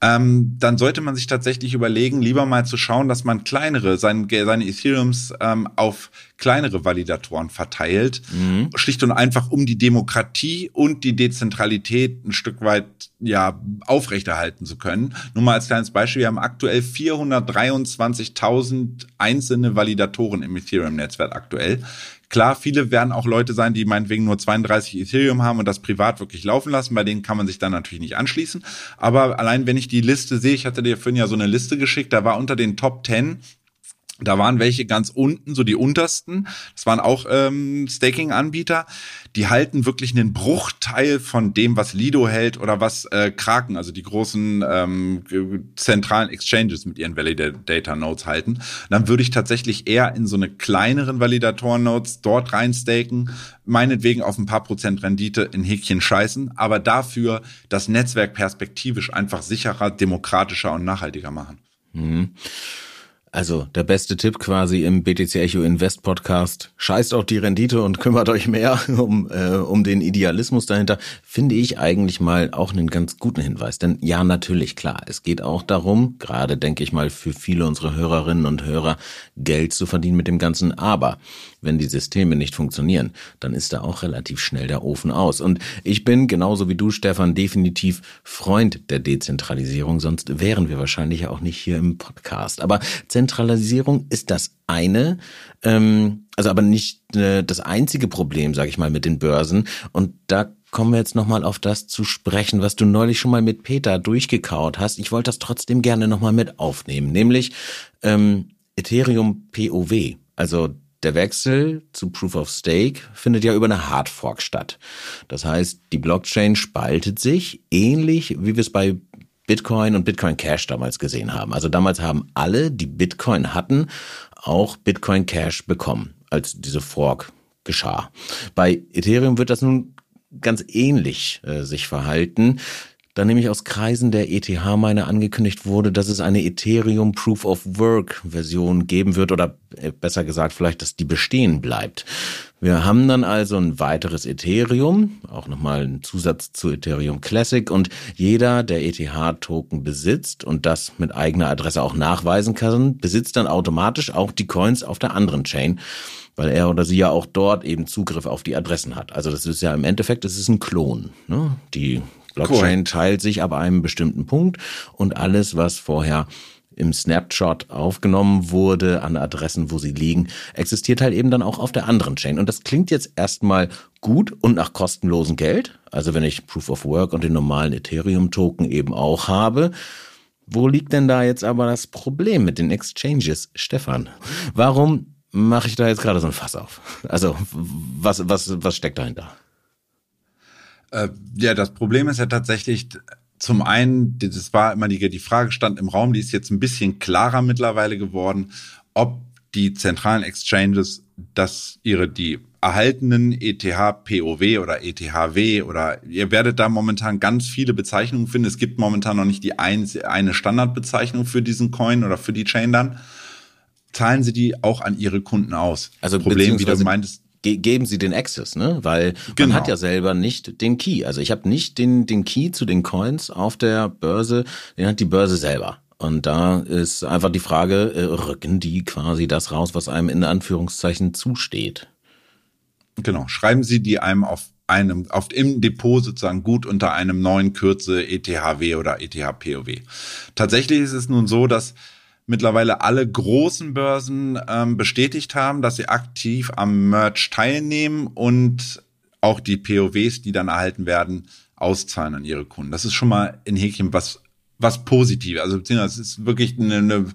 Ähm, dann sollte man sich tatsächlich überlegen, lieber mal zu schauen, dass man kleinere, seine, seine Ethereums ähm, auf kleinere Validatoren verteilt, mhm. schlicht und einfach, um die Demokratie und die Dezentralität ein Stück weit ja aufrechterhalten zu können. Nur mal als kleines Beispiel: Wir haben aktuell 423.000 einzelne Validatoren im Ethereum-Netzwerk aktuell. Klar, viele werden auch Leute sein, die meinetwegen nur 32 Ethereum haben und das privat wirklich laufen lassen. Bei denen kann man sich dann natürlich nicht anschließen. Aber allein wenn ich die Liste sehe, ich hatte dir vorhin ja so eine Liste geschickt, da war unter den Top 10 da waren welche ganz unten, so die untersten. Das waren auch ähm, Staking-Anbieter. Die halten wirklich einen Bruchteil von dem, was Lido hält oder was äh, Kraken, also die großen ähm, zentralen Exchanges mit ihren Validator Nodes halten. Dann würde ich tatsächlich eher in so eine kleineren Validatoren Nodes dort reinstaken, meinetwegen auf ein paar Prozent Rendite in Häkchen scheißen, aber dafür das Netzwerk perspektivisch einfach sicherer, demokratischer und nachhaltiger machen. Mhm. Also der beste Tipp quasi im BTC Echo Invest Podcast. Scheißt auf die Rendite und kümmert euch mehr (laughs) um, äh, um den Idealismus dahinter. Finde ich eigentlich mal auch einen ganz guten Hinweis. Denn ja, natürlich, klar, es geht auch darum, gerade denke ich mal für viele unserer Hörerinnen und Hörer, Geld zu verdienen mit dem Ganzen. Aber wenn die Systeme nicht funktionieren, dann ist da auch relativ schnell der Ofen aus. Und ich bin genauso wie du, Stefan, definitiv Freund der Dezentralisierung, sonst wären wir wahrscheinlich auch nicht hier im Podcast. Aber Zentralisierung ist das eine, ähm, also aber nicht äh, das einzige Problem, sage ich mal, mit den Börsen. Und da kommen wir jetzt nochmal auf das zu sprechen, was du neulich schon mal mit Peter durchgekaut hast. Ich wollte das trotzdem gerne nochmal mit aufnehmen, nämlich ähm, Ethereum POW. Also der Wechsel zu Proof of Stake findet ja über eine Hardfork statt. Das heißt, die Blockchain spaltet sich, ähnlich wie wir es bei Bitcoin und Bitcoin Cash damals gesehen haben. Also damals haben alle, die Bitcoin hatten, auch Bitcoin Cash bekommen, als diese Fork geschah. Bei Ethereum wird das nun ganz ähnlich äh, sich verhalten da nämlich aus Kreisen der ETH-Miner angekündigt wurde, dass es eine Ethereum Proof of Work Version geben wird oder äh, besser gesagt vielleicht, dass die bestehen bleibt. Wir haben dann also ein weiteres Ethereum, auch nochmal ein Zusatz zu Ethereum Classic und jeder, der ETH-Token besitzt und das mit eigener Adresse auch nachweisen kann, besitzt dann automatisch auch die Coins auf der anderen Chain weil er oder sie ja auch dort eben Zugriff auf die Adressen hat. Also das ist ja im Endeffekt, das ist ein Klon. Ne? Die Blockchain cool. teilt sich ab einem bestimmten Punkt und alles, was vorher im Snapshot aufgenommen wurde an Adressen, wo sie liegen, existiert halt eben dann auch auf der anderen Chain. Und das klingt jetzt erstmal gut und nach kostenlosem Geld. Also wenn ich Proof of Work und den normalen Ethereum-Token eben auch habe. Wo liegt denn da jetzt aber das Problem mit den Exchanges, Stefan? Warum mache ich da jetzt gerade so ein Fass auf? Also was, was, was steckt dahinter? Äh, ja, das Problem ist ja tatsächlich, zum einen, das war immer die, die Frage stand im Raum, die ist jetzt ein bisschen klarer mittlerweile geworden, ob die zentralen Exchanges, dass ihre die erhaltenen ETH POW oder ETHW oder ihr werdet da momentan ganz viele Bezeichnungen finden. Es gibt momentan noch nicht die ein, eine Standardbezeichnung für diesen Coin oder für die Chain dann. Zahlen sie die auch an ihre Kunden aus? Also Problem, wie du meintest, ge geben sie den Access, ne? Weil genau. man hat ja selber nicht den Key. Also ich habe nicht den, den Key zu den Coins auf der Börse, den hat die Börse selber. Und da ist einfach die Frage, äh, rücken die quasi das raus, was einem in Anführungszeichen zusteht? Genau, schreiben Sie die einem auf einem, auf, im Depot sozusagen gut unter einem neuen Kürze ETHW oder ETHPOW. Tatsächlich ist es nun so, dass mittlerweile alle großen Börsen ähm, bestätigt haben, dass sie aktiv am Merch teilnehmen und auch die POWs, die dann erhalten werden, auszahlen an ihre Kunden. Das ist schon mal in Häkchen was was positiv. Also beziehungsweise es ist wirklich eine, eine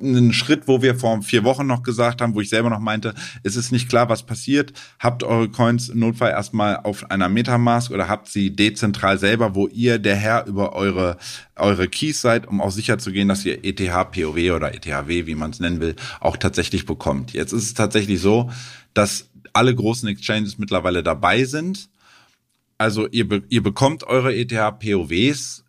ein Schritt, wo wir vor vier Wochen noch gesagt haben, wo ich selber noch meinte, es ist nicht klar, was passiert. Habt eure Coins im Notfall erstmal auf einer Metamask oder habt sie dezentral selber, wo ihr der Herr über eure, eure Keys seid, um auch sicher zu gehen, dass ihr ETH, POW oder ETHW, wie man es nennen will, auch tatsächlich bekommt. Jetzt ist es tatsächlich so, dass alle großen Exchanges mittlerweile dabei sind. Also ihr, ihr bekommt eure ETH POWs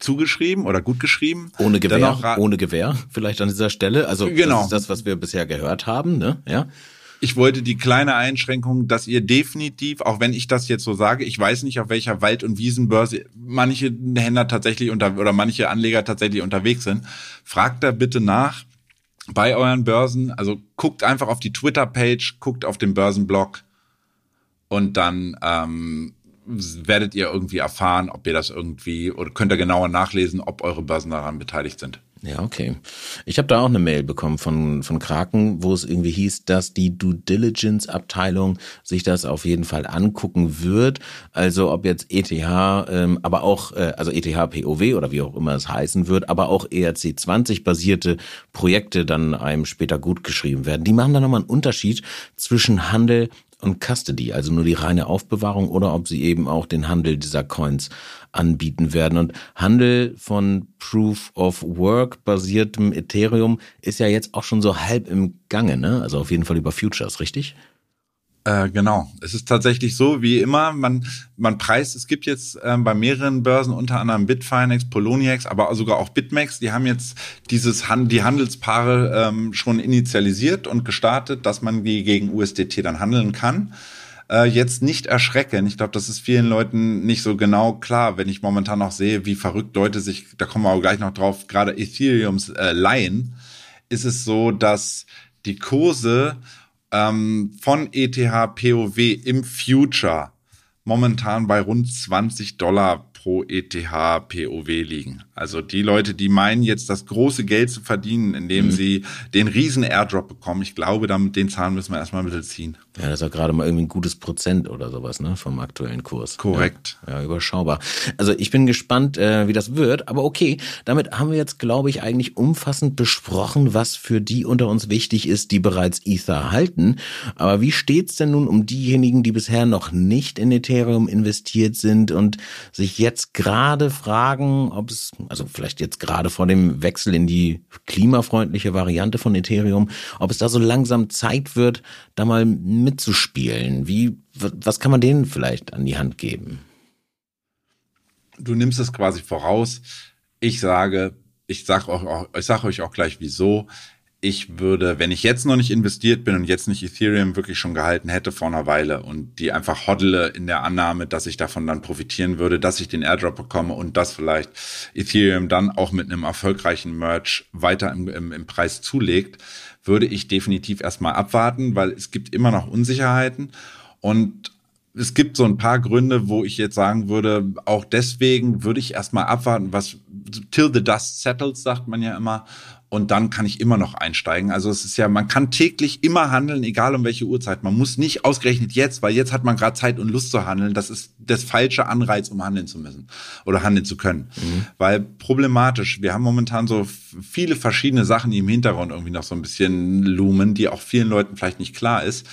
zugeschrieben oder gut geschrieben. Ohne Gewehr, ohne Gewehr vielleicht an dieser Stelle. Also genau. das ist das, was wir bisher gehört haben, ne? Ja. Ich wollte die kleine Einschränkung, dass ihr definitiv, auch wenn ich das jetzt so sage, ich weiß nicht, auf welcher Wald- und Wiesenbörse manche Händler tatsächlich unter oder manche Anleger tatsächlich unterwegs sind. Fragt da bitte nach bei euren Börsen. Also guckt einfach auf die Twitter-Page, guckt auf den Börsenblog und dann ähm, werdet ihr irgendwie erfahren, ob ihr das irgendwie oder könnt ihr genauer nachlesen, ob eure Börsen daran beteiligt sind. Ja, okay. Ich habe da auch eine Mail bekommen von, von Kraken, wo es irgendwie hieß, dass die Due Diligence Abteilung sich das auf jeden Fall angucken wird. Also ob jetzt ETH, ähm, aber auch, äh, also ETH POW oder wie auch immer es heißen wird, aber auch ERC 20 basierte Projekte dann einem später gut geschrieben werden. Die machen da nochmal einen Unterschied zwischen Handel und Custody, also nur die reine Aufbewahrung oder ob sie eben auch den Handel dieser Coins anbieten werden. Und Handel von Proof of Work basiertem Ethereum ist ja jetzt auch schon so halb im Gange, ne? Also auf jeden Fall über Futures, richtig? Äh, genau. Es ist tatsächlich so, wie immer, man, man preist, es gibt jetzt ähm, bei mehreren Börsen, unter anderem Bitfinex, Poloniex, aber sogar auch BitMEX, die haben jetzt dieses die Handelspaare ähm, schon initialisiert und gestartet, dass man die gegen USDT dann handeln kann. Äh, jetzt nicht erschrecken. Ich glaube, das ist vielen Leuten nicht so genau klar, wenn ich momentan noch sehe, wie verrückt Leute sich, da kommen wir auch gleich noch drauf, gerade Ethereums äh, leihen, ist es so, dass die Kurse ähm, von ETH POW im Future momentan bei rund 20 Dollar pro ETH POW liegen. Also die Leute, die meinen jetzt das große Geld zu verdienen, indem mhm. sie den riesen Airdrop bekommen, ich glaube, damit den Zahn müssen wir erstmal mittelziehen. Ja, das ist ja gerade mal irgendwie ein gutes Prozent oder sowas, ne, vom aktuellen Kurs. Korrekt. Ja, ja überschaubar. Also ich bin gespannt, äh, wie das wird, aber okay, damit haben wir jetzt, glaube ich, eigentlich umfassend besprochen, was für die unter uns wichtig ist, die bereits Ether halten. Aber wie steht's denn nun um diejenigen, die bisher noch nicht in Ethereum investiert sind und sich jetzt gerade fragen, ob es, also vielleicht jetzt gerade vor dem Wechsel in die klimafreundliche Variante von Ethereum, ob es da so langsam Zeit wird, da mal mitzuspielen? Wie, was kann man denen vielleicht an die Hand geben? Du nimmst es quasi voraus. Ich sage, ich sage auch, ich sage euch auch gleich wieso. Ich würde, wenn ich jetzt noch nicht investiert bin und jetzt nicht Ethereum wirklich schon gehalten hätte vor einer Weile und die einfach hoddle in der Annahme, dass ich davon dann profitieren würde, dass ich den Airdrop bekomme und dass vielleicht Ethereum dann auch mit einem erfolgreichen Merch weiter im, im, im Preis zulegt, würde ich definitiv erstmal abwarten, weil es gibt immer noch Unsicherheiten. Und es gibt so ein paar Gründe, wo ich jetzt sagen würde, auch deswegen würde ich erstmal abwarten, was till the dust settles, sagt man ja immer und dann kann ich immer noch einsteigen. Also es ist ja, man kann täglich immer handeln, egal um welche Uhrzeit. Man muss nicht ausgerechnet jetzt, weil jetzt hat man gerade Zeit und Lust zu handeln. Das ist das falsche Anreiz, um handeln zu müssen oder handeln zu können. Mhm. Weil problematisch, wir haben momentan so viele verschiedene Sachen, die im Hintergrund irgendwie noch so ein bisschen lumen, die auch vielen Leuten vielleicht nicht klar ist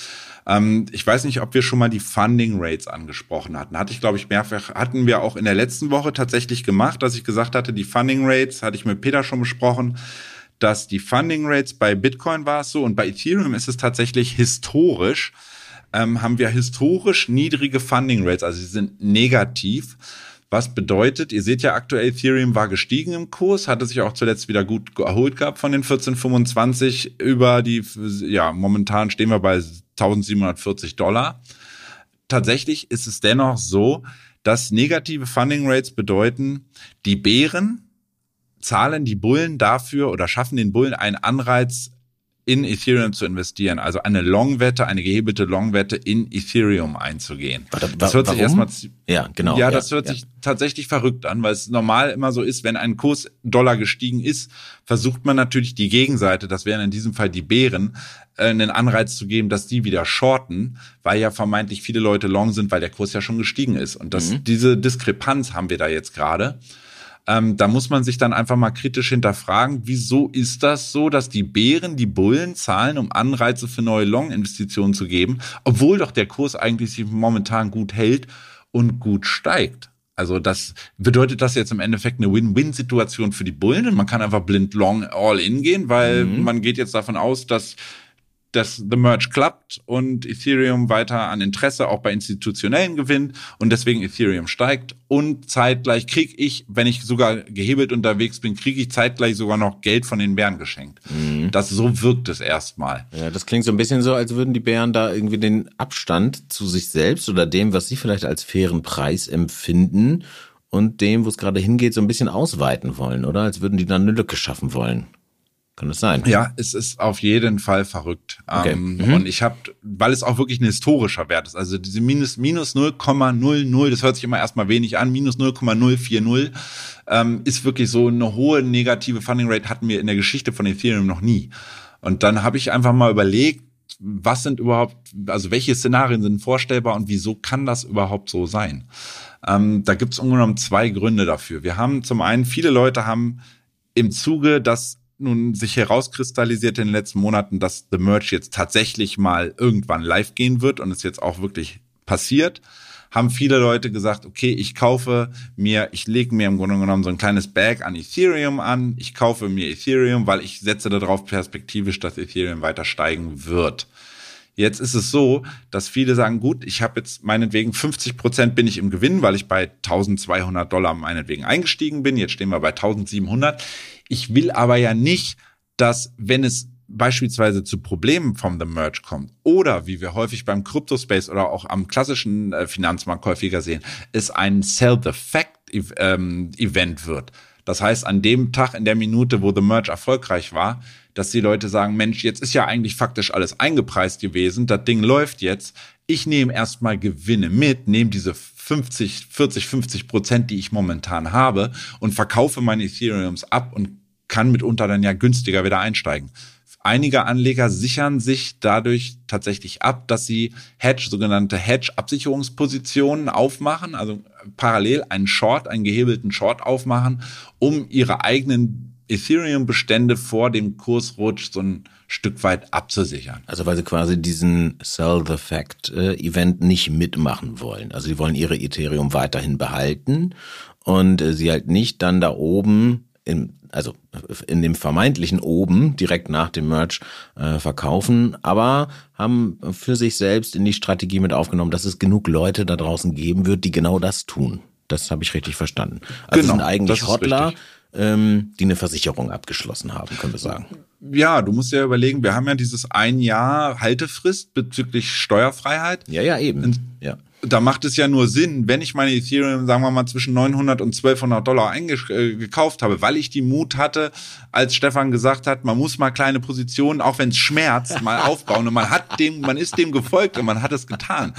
ähm, ich weiß nicht, ob wir schon mal die Funding Rates angesprochen hatten. Hatte ich, glaube ich, mehrfach, hatten wir auch in der letzten Woche tatsächlich gemacht, dass ich gesagt hatte, die Funding Rates hatte ich mit Peter schon besprochen dass die Funding Rates bei Bitcoin war es so und bei Ethereum ist es tatsächlich historisch, ähm, haben wir historisch niedrige Funding Rates, also sie sind negativ. Was bedeutet, ihr seht ja aktuell, Ethereum war gestiegen im Kurs, hatte sich auch zuletzt wieder gut erholt gehabt von den 1425 über die, ja, momentan stehen wir bei 1740 Dollar. Tatsächlich ist es dennoch so, dass negative Funding Rates bedeuten, die Bären, zahlen die Bullen dafür oder schaffen den Bullen einen Anreiz, in Ethereum zu investieren, also eine Long-Wette, eine gehebelte Long-Wette in Ethereum einzugehen. Warte, das hört sich erstmal ja genau ja, das hört ja. sich tatsächlich verrückt an, weil es normal immer so ist, wenn ein Kurs Dollar gestiegen ist, versucht man natürlich die Gegenseite, das wären in diesem Fall die Bären, äh, einen Anreiz zu geben, dass die wieder shorten, weil ja vermeintlich viele Leute long sind, weil der Kurs ja schon gestiegen ist und das mhm. diese Diskrepanz haben wir da jetzt gerade. Ähm, da muss man sich dann einfach mal kritisch hinterfragen, wieso ist das so, dass die Bären die Bullen zahlen, um Anreize für neue Long-Investitionen zu geben, obwohl doch der Kurs eigentlich sich momentan gut hält und gut steigt. Also das bedeutet das jetzt im Endeffekt eine Win-Win-Situation für die Bullen und man kann einfach blind long all in gehen, weil mhm. man geht jetzt davon aus, dass dass The Merge klappt und Ethereum weiter an Interesse auch bei Institutionellen gewinnt und deswegen Ethereum steigt und zeitgleich kriege ich, wenn ich sogar gehebelt unterwegs bin, kriege ich zeitgleich sogar noch Geld von den Bären geschenkt. Mhm. Das so wirkt es erstmal. Ja, das klingt so ein bisschen so, als würden die Bären da irgendwie den Abstand zu sich selbst oder dem, was sie vielleicht als fairen Preis empfinden und dem, wo es gerade hingeht, so ein bisschen ausweiten wollen, oder? Als würden die dann eine Lücke schaffen wollen. Kann das sein? Ja, es ist auf jeden Fall verrückt. Okay. Ähm, mhm. Und ich habe, weil es auch wirklich ein historischer Wert ist, also diese minus, minus 0,00, das hört sich immer erstmal wenig an, minus 0,040, ähm, ist wirklich so eine hohe negative Funding Rate hatten wir in der Geschichte von Ethereum noch nie. Und dann habe ich einfach mal überlegt, was sind überhaupt, also welche Szenarien sind vorstellbar und wieso kann das überhaupt so sein? Ähm, da gibt es ungenommen zwei Gründe dafür. Wir haben zum einen, viele Leute haben im Zuge, dass nun sich herauskristallisiert in den letzten Monaten, dass The Merge jetzt tatsächlich mal irgendwann live gehen wird und es jetzt auch wirklich passiert, haben viele Leute gesagt, okay, ich kaufe mir, ich lege mir im Grunde genommen so ein kleines Bag an Ethereum an, ich kaufe mir Ethereum, weil ich setze darauf perspektivisch, dass Ethereum weiter steigen wird. Jetzt ist es so, dass viele sagen, gut, ich habe jetzt meinetwegen 50 Prozent bin ich im Gewinn, weil ich bei 1200 Dollar meinetwegen eingestiegen bin. Jetzt stehen wir bei 1700. Ich will aber ja nicht, dass wenn es beispielsweise zu Problemen vom The Merge kommt oder wie wir häufig beim Crypto-Space oder auch am klassischen äh, Finanzmarkt häufiger sehen, es ein Sell-the-Fact-Event wird. Das heißt, an dem Tag, in der Minute, wo The Merge erfolgreich war, dass die Leute sagen, Mensch, jetzt ist ja eigentlich faktisch alles eingepreist gewesen, das Ding läuft jetzt. Ich nehme erstmal Gewinne mit, nehme diese 50, 40, 50 Prozent, die ich momentan habe und verkaufe meine Ethereums ab und kann mitunter dann ja günstiger wieder einsteigen. Einige Anleger sichern sich dadurch tatsächlich ab, dass sie Hedge, sogenannte Hedge-Absicherungspositionen aufmachen, also parallel einen Short, einen gehebelten Short aufmachen, um ihre eigenen Ethereum-Bestände vor dem Kursrutsch so ein Stück weit abzusichern. Also weil sie quasi diesen Sell the Fact äh, Event nicht mitmachen wollen. Also sie wollen ihre Ethereum weiterhin behalten und äh, sie halt nicht dann da oben in, also in dem vermeintlichen oben direkt nach dem Merch äh, verkaufen, aber haben für sich selbst in die Strategie mit aufgenommen, dass es genug Leute da draußen geben wird, die genau das tun. Das habe ich richtig verstanden. Also genau, sind eigentlich Hodler, richtig ähm, die eine Versicherung abgeschlossen haben, können wir sagen. Ja, du musst ja überlegen, wir haben ja dieses ein Jahr Haltefrist bezüglich Steuerfreiheit. Ja, ja, eben. Ja. Da macht es ja nur Sinn, wenn ich meine Ethereum, sagen wir mal, zwischen 900 und 1200 Dollar eingekauft äh, habe, weil ich die Mut hatte, als Stefan gesagt hat, man muss mal kleine Positionen, auch wenn es schmerzt, (laughs) mal aufbauen und man hat dem, man ist dem gefolgt und man hat es getan.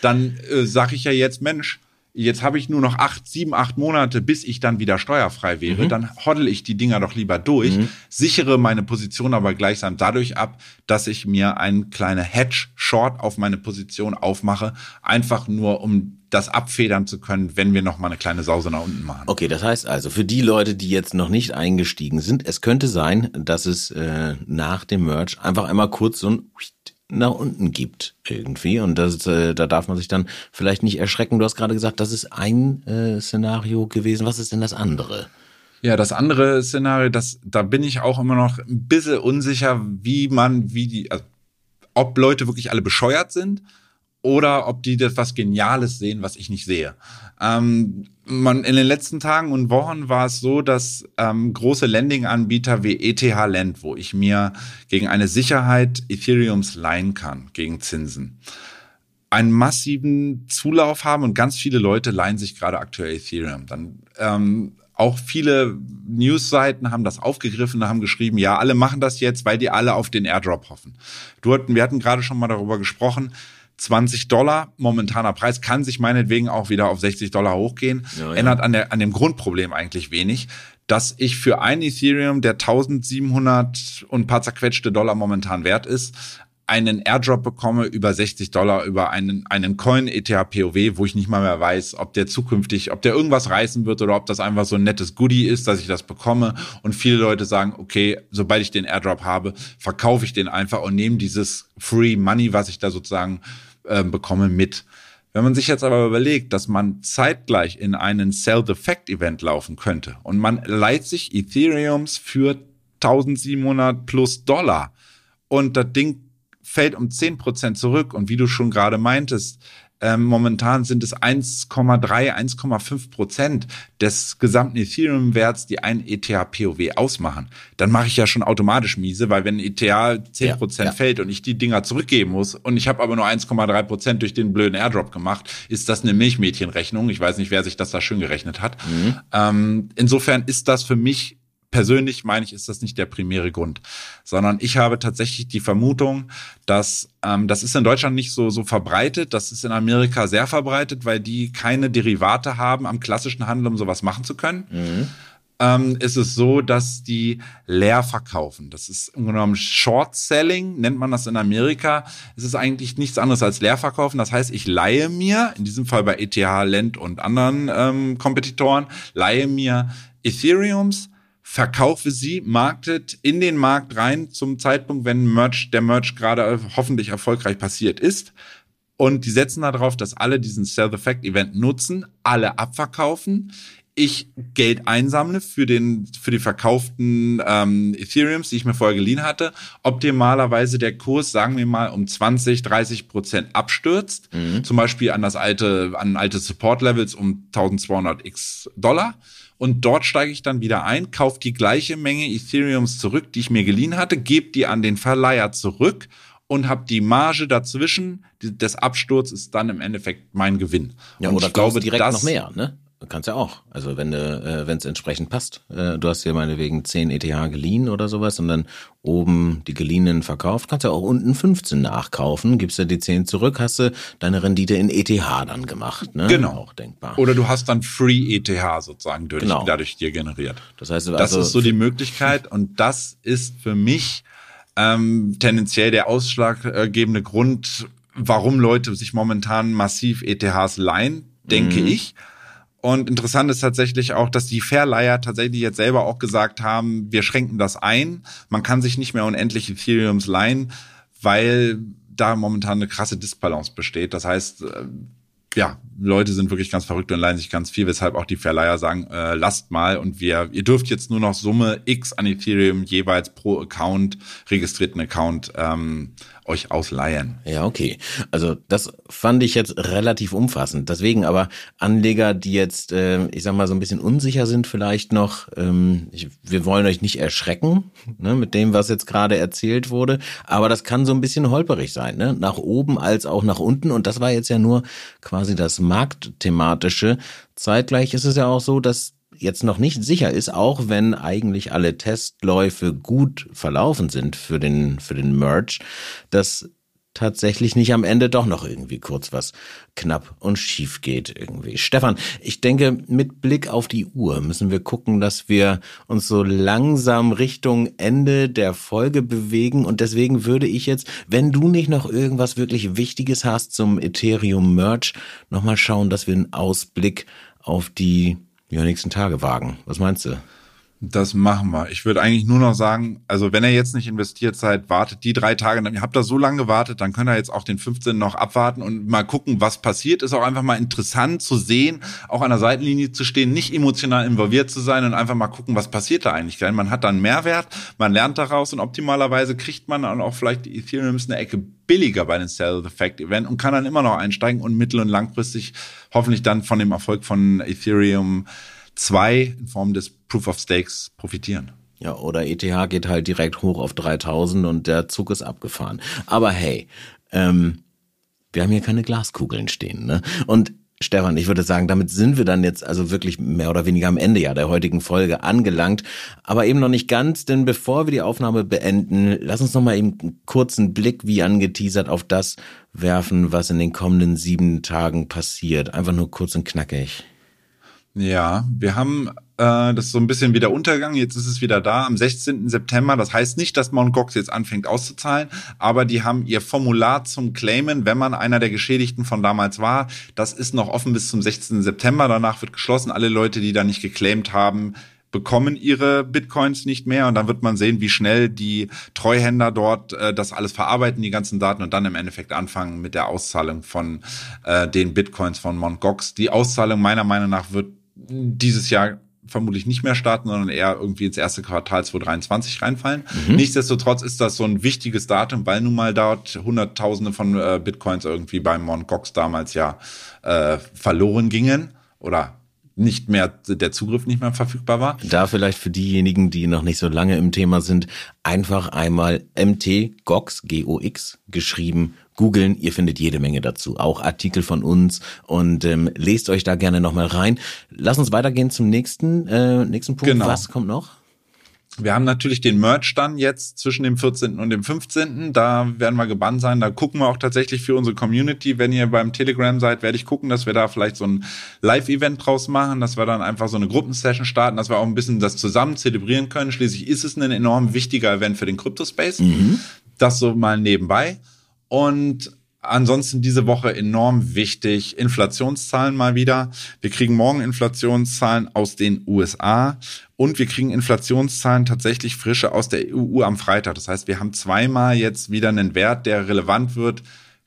Dann äh, sage ich ja jetzt, Mensch, jetzt habe ich nur noch acht, sieben, acht Monate, bis ich dann wieder steuerfrei wäre, mhm. dann hoddle ich die Dinger doch lieber durch, mhm. sichere meine Position aber gleichsam dadurch ab, dass ich mir einen kleinen Hedge-Short auf meine Position aufmache, einfach nur um das abfedern zu können, wenn wir noch mal eine kleine Sause nach unten machen. Okay, das heißt also, für die Leute, die jetzt noch nicht eingestiegen sind, es könnte sein, dass es äh, nach dem Merch einfach einmal kurz so ein nach unten gibt irgendwie. Und das, äh, da darf man sich dann vielleicht nicht erschrecken. Du hast gerade gesagt, das ist ein äh, Szenario gewesen. Was ist denn das andere? Ja, das andere Szenario, das, da bin ich auch immer noch ein bisschen unsicher, wie man, wie die, also, ob Leute wirklich alle bescheuert sind oder ob die das was Geniales sehen, was ich nicht sehe. Ähm, man, in den letzten Tagen und Wochen war es so, dass ähm, große Lending-Anbieter wie ETH Lend, wo ich mir gegen eine Sicherheit Ethereums leihen kann, gegen Zinsen, einen massiven Zulauf haben und ganz viele Leute leihen sich gerade aktuell Ethereum. Dann ähm, auch viele Newsseiten haben das aufgegriffen, haben geschrieben, ja, alle machen das jetzt, weil die alle auf den Airdrop hoffen. Du hatten, wir hatten gerade schon mal darüber gesprochen, 20 Dollar momentaner Preis kann sich meinetwegen auch wieder auf 60 Dollar hochgehen. Ja, ja. Ändert an, der, an dem Grundproblem eigentlich wenig, dass ich für ein Ethereum, der 1700 und paar zerquetschte Dollar momentan wert ist, einen Airdrop bekomme über 60 Dollar über einen, einen Coin ETH POW, wo ich nicht mal mehr weiß, ob der zukünftig, ob der irgendwas reißen wird oder ob das einfach so ein nettes Goodie ist, dass ich das bekomme. Und viele Leute sagen, okay, sobald ich den Airdrop habe, verkaufe ich den einfach und nehme dieses Free Money, was ich da sozusagen äh, bekomme, mit. Wenn man sich jetzt aber überlegt, dass man zeitgleich in einen Sell the Fact Event laufen könnte und man leiht sich Ethereums für 1700 plus Dollar und das Ding fällt um 10% zurück und wie du schon gerade meintest, ähm, momentan sind es 1,3, 1,5 Prozent des gesamten Ethereum-Werts, die ein ETH-POW ausmachen. Dann mache ich ja schon automatisch miese, weil wenn ETH 10 Prozent ja, ja. fällt und ich die Dinger zurückgeben muss und ich habe aber nur 1,3 Prozent durch den blöden Airdrop gemacht, ist das eine Milchmädchenrechnung. Ich weiß nicht, wer sich das da schön gerechnet hat. Mhm. Ähm, insofern ist das für mich persönlich meine ich, ist das nicht der primäre Grund, sondern ich habe tatsächlich die Vermutung, dass ähm, das ist in Deutschland nicht so so verbreitet, das ist in Amerika sehr verbreitet, weil die keine Derivate haben am klassischen Handel, um sowas machen zu können. Mhm. Ähm, ist es so, dass die leer verkaufen. Das ist im Grunde genommen Short Selling, nennt man das in Amerika. Es ist eigentlich nichts anderes als leer verkaufen. Das heißt, ich leihe mir, in diesem Fall bei ETH, Lend und anderen ähm, Kompetitoren, leihe mir Ethereums, verkaufe sie, marktet in den Markt rein zum Zeitpunkt, wenn Merch, der Merch gerade hoffentlich erfolgreich passiert ist. Und die setzen darauf, dass alle diesen Sell-the-Fact-Event nutzen, alle abverkaufen. Ich Geld einsammle für den für die verkauften ähm, Ethereums, die ich mir vorher geliehen hatte. Optimalerweise der Kurs, sagen wir mal, um 20, 30 Prozent abstürzt. Mhm. Zum Beispiel an das alte, an alte Support-Levels um 1200 x Dollar und dort steige ich dann wieder ein, kaufe die gleiche Menge Ethereums zurück, die ich mir geliehen hatte, gebe die an den Verleiher zurück und habe die Marge dazwischen des Absturzes dann im Endeffekt mein Gewinn. Ja, und oder ich glaube direkt das, noch mehr, ne? Kannst ja auch. Also wenn du, äh, wenn es entsprechend passt. Äh, du hast dir meinetwegen 10 ETH geliehen oder sowas und dann oben die geliehenen verkauft, kannst du auch unten 15 nachkaufen, gibst dir die 10 zurück, hast du deine Rendite in ETH dann gemacht. Ne? Genau. Auch denkbar. Oder du hast dann Free ETH sozusagen durch, genau. dadurch dir generiert. Das heißt, also das ist so die Möglichkeit und das ist für mich ähm, tendenziell der ausschlaggebende Grund, warum Leute sich momentan massiv ETHs leihen, denke mhm. ich. Und interessant ist tatsächlich auch, dass die Verleiher tatsächlich jetzt selber auch gesagt haben, wir schränken das ein. Man kann sich nicht mehr unendlich Ethereums leihen, weil da momentan eine krasse Disbalance besteht. Das heißt, äh, ja, Leute sind wirklich ganz verrückt und leihen sich ganz viel, weshalb auch die Verleiher sagen, äh, lasst mal und wir, ihr dürft jetzt nur noch Summe X an Ethereum jeweils pro Account, registrierten Account, ähm, euch ausleihen. Ja, okay. Also das fand ich jetzt relativ umfassend. Deswegen aber Anleger, die jetzt, äh, ich sag mal, so ein bisschen unsicher sind vielleicht noch, ähm, ich, wir wollen euch nicht erschrecken ne, mit dem, was jetzt gerade erzählt wurde, aber das kann so ein bisschen holperig sein, ne? nach oben als auch nach unten. Und das war jetzt ja nur quasi das Marktthematische. Zeitgleich ist es ja auch so, dass jetzt noch nicht sicher ist, auch wenn eigentlich alle Testläufe gut verlaufen sind für den, für den Merge, dass tatsächlich nicht am Ende doch noch irgendwie kurz was knapp und schief geht irgendwie. Stefan, ich denke, mit Blick auf die Uhr müssen wir gucken, dass wir uns so langsam Richtung Ende der Folge bewegen und deswegen würde ich jetzt, wenn du nicht noch irgendwas wirklich Wichtiges hast zum Ethereum Merge, nochmal schauen, dass wir einen Ausblick auf die ja, nächsten Tage wagen. Was meinst du? Das machen wir. Ich würde eigentlich nur noch sagen, also wenn ihr jetzt nicht investiert seid, wartet die drei Tage, dann ihr habt da so lange gewartet, dann könnt ihr jetzt auch den 15. noch abwarten und mal gucken, was passiert. Ist auch einfach mal interessant zu sehen, auch an der Seitenlinie zu stehen, nicht emotional involviert zu sein und einfach mal gucken, was passiert da eigentlich. Man hat dann Mehrwert, man lernt daraus und optimalerweise kriegt man dann auch vielleicht die Ethereums eine Ecke billiger bei den Sell the Fact Event und kann dann immer noch einsteigen und mittel- und langfristig hoffentlich dann von dem Erfolg von Ethereum 2 in Form des Proof of Stakes profitieren. Ja, oder ETH geht halt direkt hoch auf 3000 und der Zug ist abgefahren. Aber hey, ähm, wir haben hier keine Glaskugeln stehen, ne? Und Stefan, ich würde sagen, damit sind wir dann jetzt also wirklich mehr oder weniger am Ende ja der heutigen Folge angelangt, aber eben noch nicht ganz, denn bevor wir die Aufnahme beenden, lass uns noch mal eben einen kurzen Blick, wie angeteasert, auf das werfen, was in den kommenden sieben Tagen passiert. Einfach nur kurz und knackig. Ja, wir haben äh, das so ein bisschen wieder Untergang. Jetzt ist es wieder da am 16. September. Das heißt nicht, dass Mt. Gox jetzt anfängt auszuzahlen, aber die haben ihr Formular zum Claimen, wenn man einer der Geschädigten von damals war. Das ist noch offen bis zum 16. September. Danach wird geschlossen. Alle Leute, die da nicht geclaimt haben, bekommen ihre Bitcoins nicht mehr und dann wird man sehen, wie schnell die Treuhänder dort äh, das alles verarbeiten, die ganzen Daten und dann im Endeffekt anfangen mit der Auszahlung von äh, den Bitcoins von Mt. Gox. Die Auszahlung meiner Meinung nach wird dieses Jahr vermutlich nicht mehr starten, sondern eher irgendwie ins erste Quartal 2023 reinfallen. Mhm. Nichtsdestotrotz ist das so ein wichtiges Datum, weil nun mal dort Hunderttausende von äh, Bitcoins irgendwie beim Mt. Gox damals ja äh, verloren gingen oder nicht mehr, der Zugriff nicht mehr verfügbar war. Da vielleicht für diejenigen, die noch nicht so lange im Thema sind, einfach einmal MT GOX, G-O-X geschrieben googeln. Ihr findet jede Menge dazu, auch Artikel von uns und ähm, lest euch da gerne nochmal rein. Lass uns weitergehen zum nächsten, äh, nächsten Punkt. Genau. Was kommt noch? Wir haben natürlich den Merch dann jetzt zwischen dem 14. und dem 15. Da werden wir gebannt sein. Da gucken wir auch tatsächlich für unsere Community. Wenn ihr beim Telegram seid, werde ich gucken, dass wir da vielleicht so ein Live-Event draus machen, dass wir dann einfach so eine Gruppensession starten, dass wir auch ein bisschen das zusammen zelebrieren können. Schließlich ist es ein enorm wichtiger Event für den Crypto-Space. Mhm. Das so mal nebenbei. Und Ansonsten diese Woche enorm wichtig. Inflationszahlen mal wieder. Wir kriegen morgen Inflationszahlen aus den USA und wir kriegen Inflationszahlen tatsächlich frische aus der EU am Freitag. Das heißt, wir haben zweimal jetzt wieder einen Wert, der relevant wird,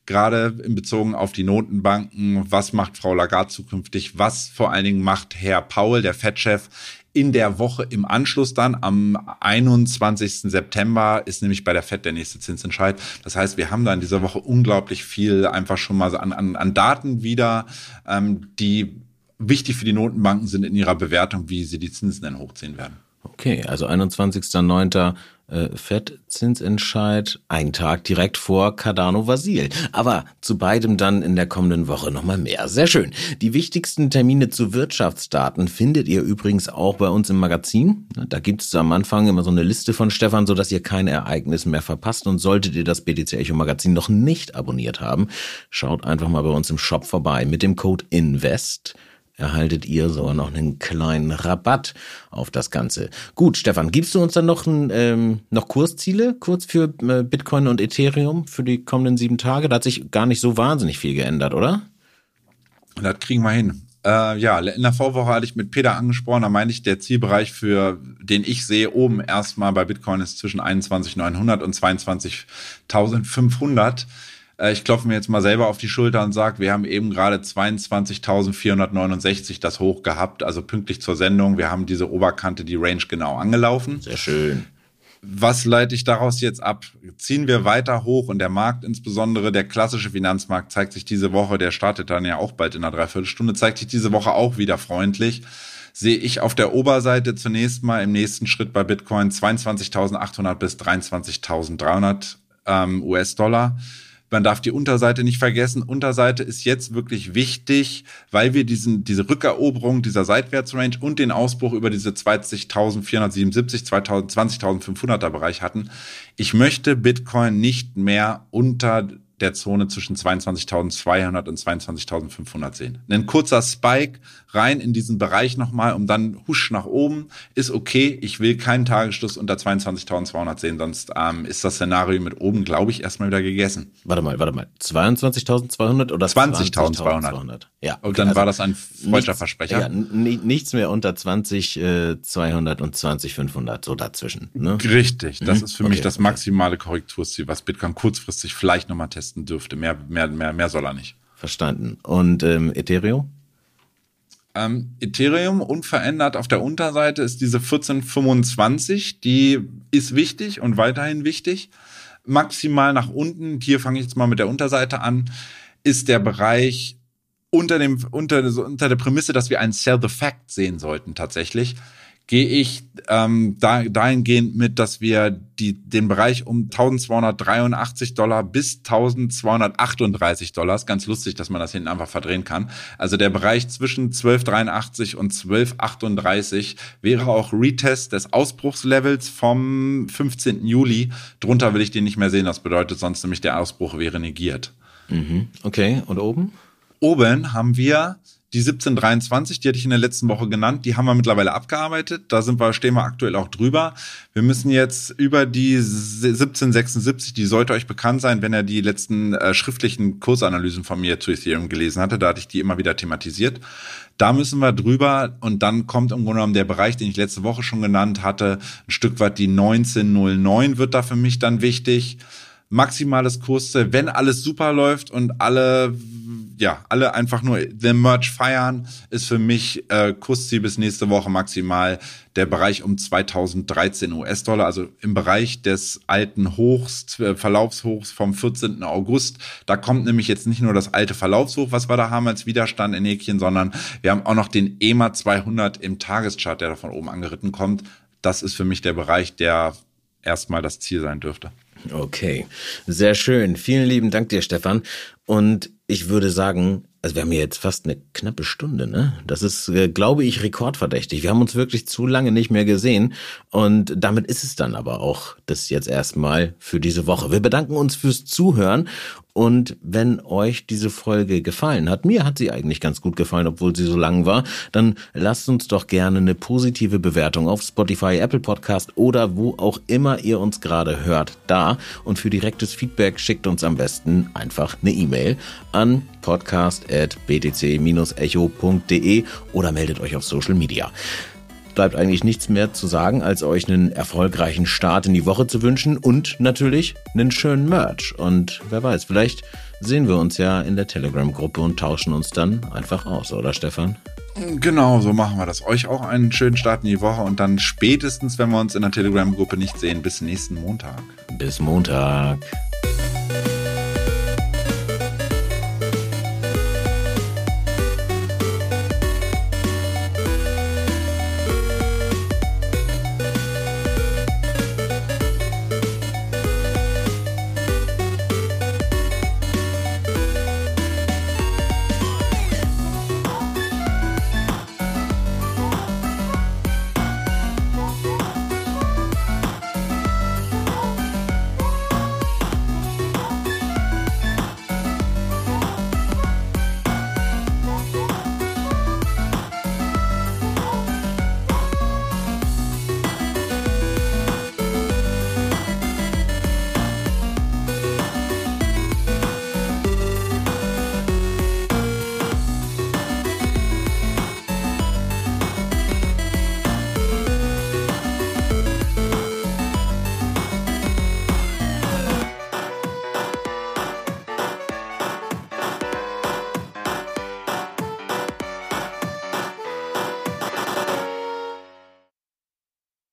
gerade in Bezug auf die Notenbanken. Was macht Frau Lagarde zukünftig? Was vor allen Dingen macht Herr Paul, der Fed-Chef? In der Woche im Anschluss dann am 21. September ist nämlich bei der FED der nächste Zinsentscheid. Das heißt, wir haben da in dieser Woche unglaublich viel einfach schon mal an, an, an Daten wieder, ähm, die wichtig für die Notenbanken sind in ihrer Bewertung, wie sie die Zinsen denn hochziehen werden. Okay, also 21.09 äh, Fettzinsentscheid, ein Tag direkt vor Cardano Vasil. Aber zu beidem dann in der kommenden Woche nochmal mehr. Sehr schön. Die wichtigsten Termine zu Wirtschaftsdaten findet ihr übrigens auch bei uns im Magazin. Da gibt es am Anfang immer so eine Liste von Stefan, so dass ihr kein Ereignis mehr verpasst. Und solltet ihr das BTC Echo Magazin noch nicht abonniert haben, schaut einfach mal bei uns im Shop vorbei mit dem Code INVEST erhaltet ihr sogar noch einen kleinen Rabatt auf das Ganze. Gut, Stefan, gibst du uns dann noch, ein, ähm, noch Kursziele kurz für äh, Bitcoin und Ethereum für die kommenden sieben Tage? Da hat sich gar nicht so wahnsinnig viel geändert, oder? Das kriegen wir hin. Äh, ja, in der Vorwoche hatte ich mit Peter angesprochen, da meine ich, der Zielbereich, für den ich sehe, oben erstmal bei Bitcoin ist zwischen 21.900 und 22.500. Äh, ich klopfe mir jetzt mal selber auf die Schulter und sage, wir haben eben gerade 22.469 das hoch gehabt, also pünktlich zur Sendung. Wir haben diese Oberkante, die Range genau angelaufen. Sehr schön. Was leite ich daraus jetzt ab? Ziehen wir weiter hoch und der Markt, insbesondere der klassische Finanzmarkt, zeigt sich diese Woche, der startet dann ja auch bald in einer Dreiviertelstunde, zeigt sich diese Woche auch wieder freundlich sehe ich auf der Oberseite zunächst mal im nächsten Schritt bei Bitcoin 22.800 bis 23.300 ähm, US-Dollar. Man darf die Unterseite nicht vergessen. Unterseite ist jetzt wirklich wichtig, weil wir diesen, diese Rückeroberung dieser Seitwärtsrange und den Ausbruch über diese 20.477, 20.500er Bereich hatten. Ich möchte Bitcoin nicht mehr unter der Zone zwischen 22.200 und 22.500 sehen. Ein kurzer Spike rein in diesen Bereich nochmal, um dann husch nach oben, ist okay. Ich will keinen Tagesschluss unter 22.200 sehen, sonst ähm, ist das Szenario mit oben, glaube ich, erstmal wieder gegessen. Warte mal, warte mal. 22.200 oder 20.200? 20 ja, okay, und dann also war das ein falscher Versprecher. Ja, nichts mehr unter 20.200 und 20.500, so dazwischen. Ne? Richtig, das mhm. ist für okay, mich das maximale Korrekturziel, was Bitcoin kurzfristig vielleicht nochmal testen dürfte. Mehr, mehr, mehr, mehr soll er nicht. Verstanden. Und ähm, Ethereum? Ähm, Ethereum unverändert auf der Unterseite ist diese 1425, die ist wichtig und weiterhin wichtig. Maximal nach unten, hier fange ich jetzt mal mit der Unterseite an, ist der Bereich unter dem unter, unter der Prämisse, dass wir einen Sell the Fact sehen sollten tatsächlich gehe ich ähm, da, dahingehend mit, dass wir die, den Bereich um 1283 Dollar bis 1238 Dollar, ist ganz lustig, dass man das hinten einfach verdrehen kann. Also der Bereich zwischen 1283 und 1238 wäre auch Retest des Ausbruchslevels vom 15. Juli. Drunter will ich den nicht mehr sehen. Das bedeutet sonst nämlich der Ausbruch wäre negiert. Mhm. Okay, und oben? Oben haben wir die 1723, die hatte ich in der letzten Woche genannt, die haben wir mittlerweile abgearbeitet. Da sind wir, stehen wir aktuell auch drüber. Wir müssen jetzt über die 1776, die sollte euch bekannt sein, wenn er die letzten äh, schriftlichen Kursanalysen von mir zu Ethereum gelesen hatte. Da hatte ich die immer wieder thematisiert. Da müssen wir drüber und dann kommt im Grunde genommen der Bereich, den ich letzte Woche schon genannt hatte, ein Stück weit die 1909 wird da für mich dann wichtig. Maximales Kursziel, wenn alles super läuft und alle ja, alle einfach nur The Merch feiern, ist für mich äh, Kursziel bis nächste Woche maximal der Bereich um 2013 US-Dollar, also im Bereich des alten Hochs, äh, Verlaufshochs vom 14. August. Da kommt nämlich jetzt nicht nur das alte Verlaufshoch, was wir da haben als Widerstand in Häkchen, sondern wir haben auch noch den EMA 200 im Tageschart, der da von oben angeritten kommt. Das ist für mich der Bereich, der erstmal das Ziel sein dürfte. Okay, sehr schön. Vielen lieben Dank dir, Stefan. Und ich würde sagen, also wir haben hier jetzt fast eine knappe Stunde, ne? Das ist, äh, glaube ich, rekordverdächtig. Wir haben uns wirklich zu lange nicht mehr gesehen und damit ist es dann aber auch das jetzt erstmal für diese Woche. Wir bedanken uns fürs Zuhören und wenn euch diese Folge gefallen hat, mir hat sie eigentlich ganz gut gefallen, obwohl sie so lang war, dann lasst uns doch gerne eine positive Bewertung auf Spotify, Apple Podcast oder wo auch immer ihr uns gerade hört da. Und für direktes Feedback schickt uns am besten einfach eine E-Mail an podcast.btc-echo.de oder meldet euch auf Social Media bleibt eigentlich nichts mehr zu sagen, als euch einen erfolgreichen Start in die Woche zu wünschen und natürlich einen schönen Merch. Und wer weiß, vielleicht sehen wir uns ja in der Telegram-Gruppe und tauschen uns dann einfach aus, oder Stefan? Genau, so machen wir das. Euch auch einen schönen Start in die Woche und dann spätestens, wenn wir uns in der Telegram-Gruppe nicht sehen, bis nächsten Montag. Bis Montag.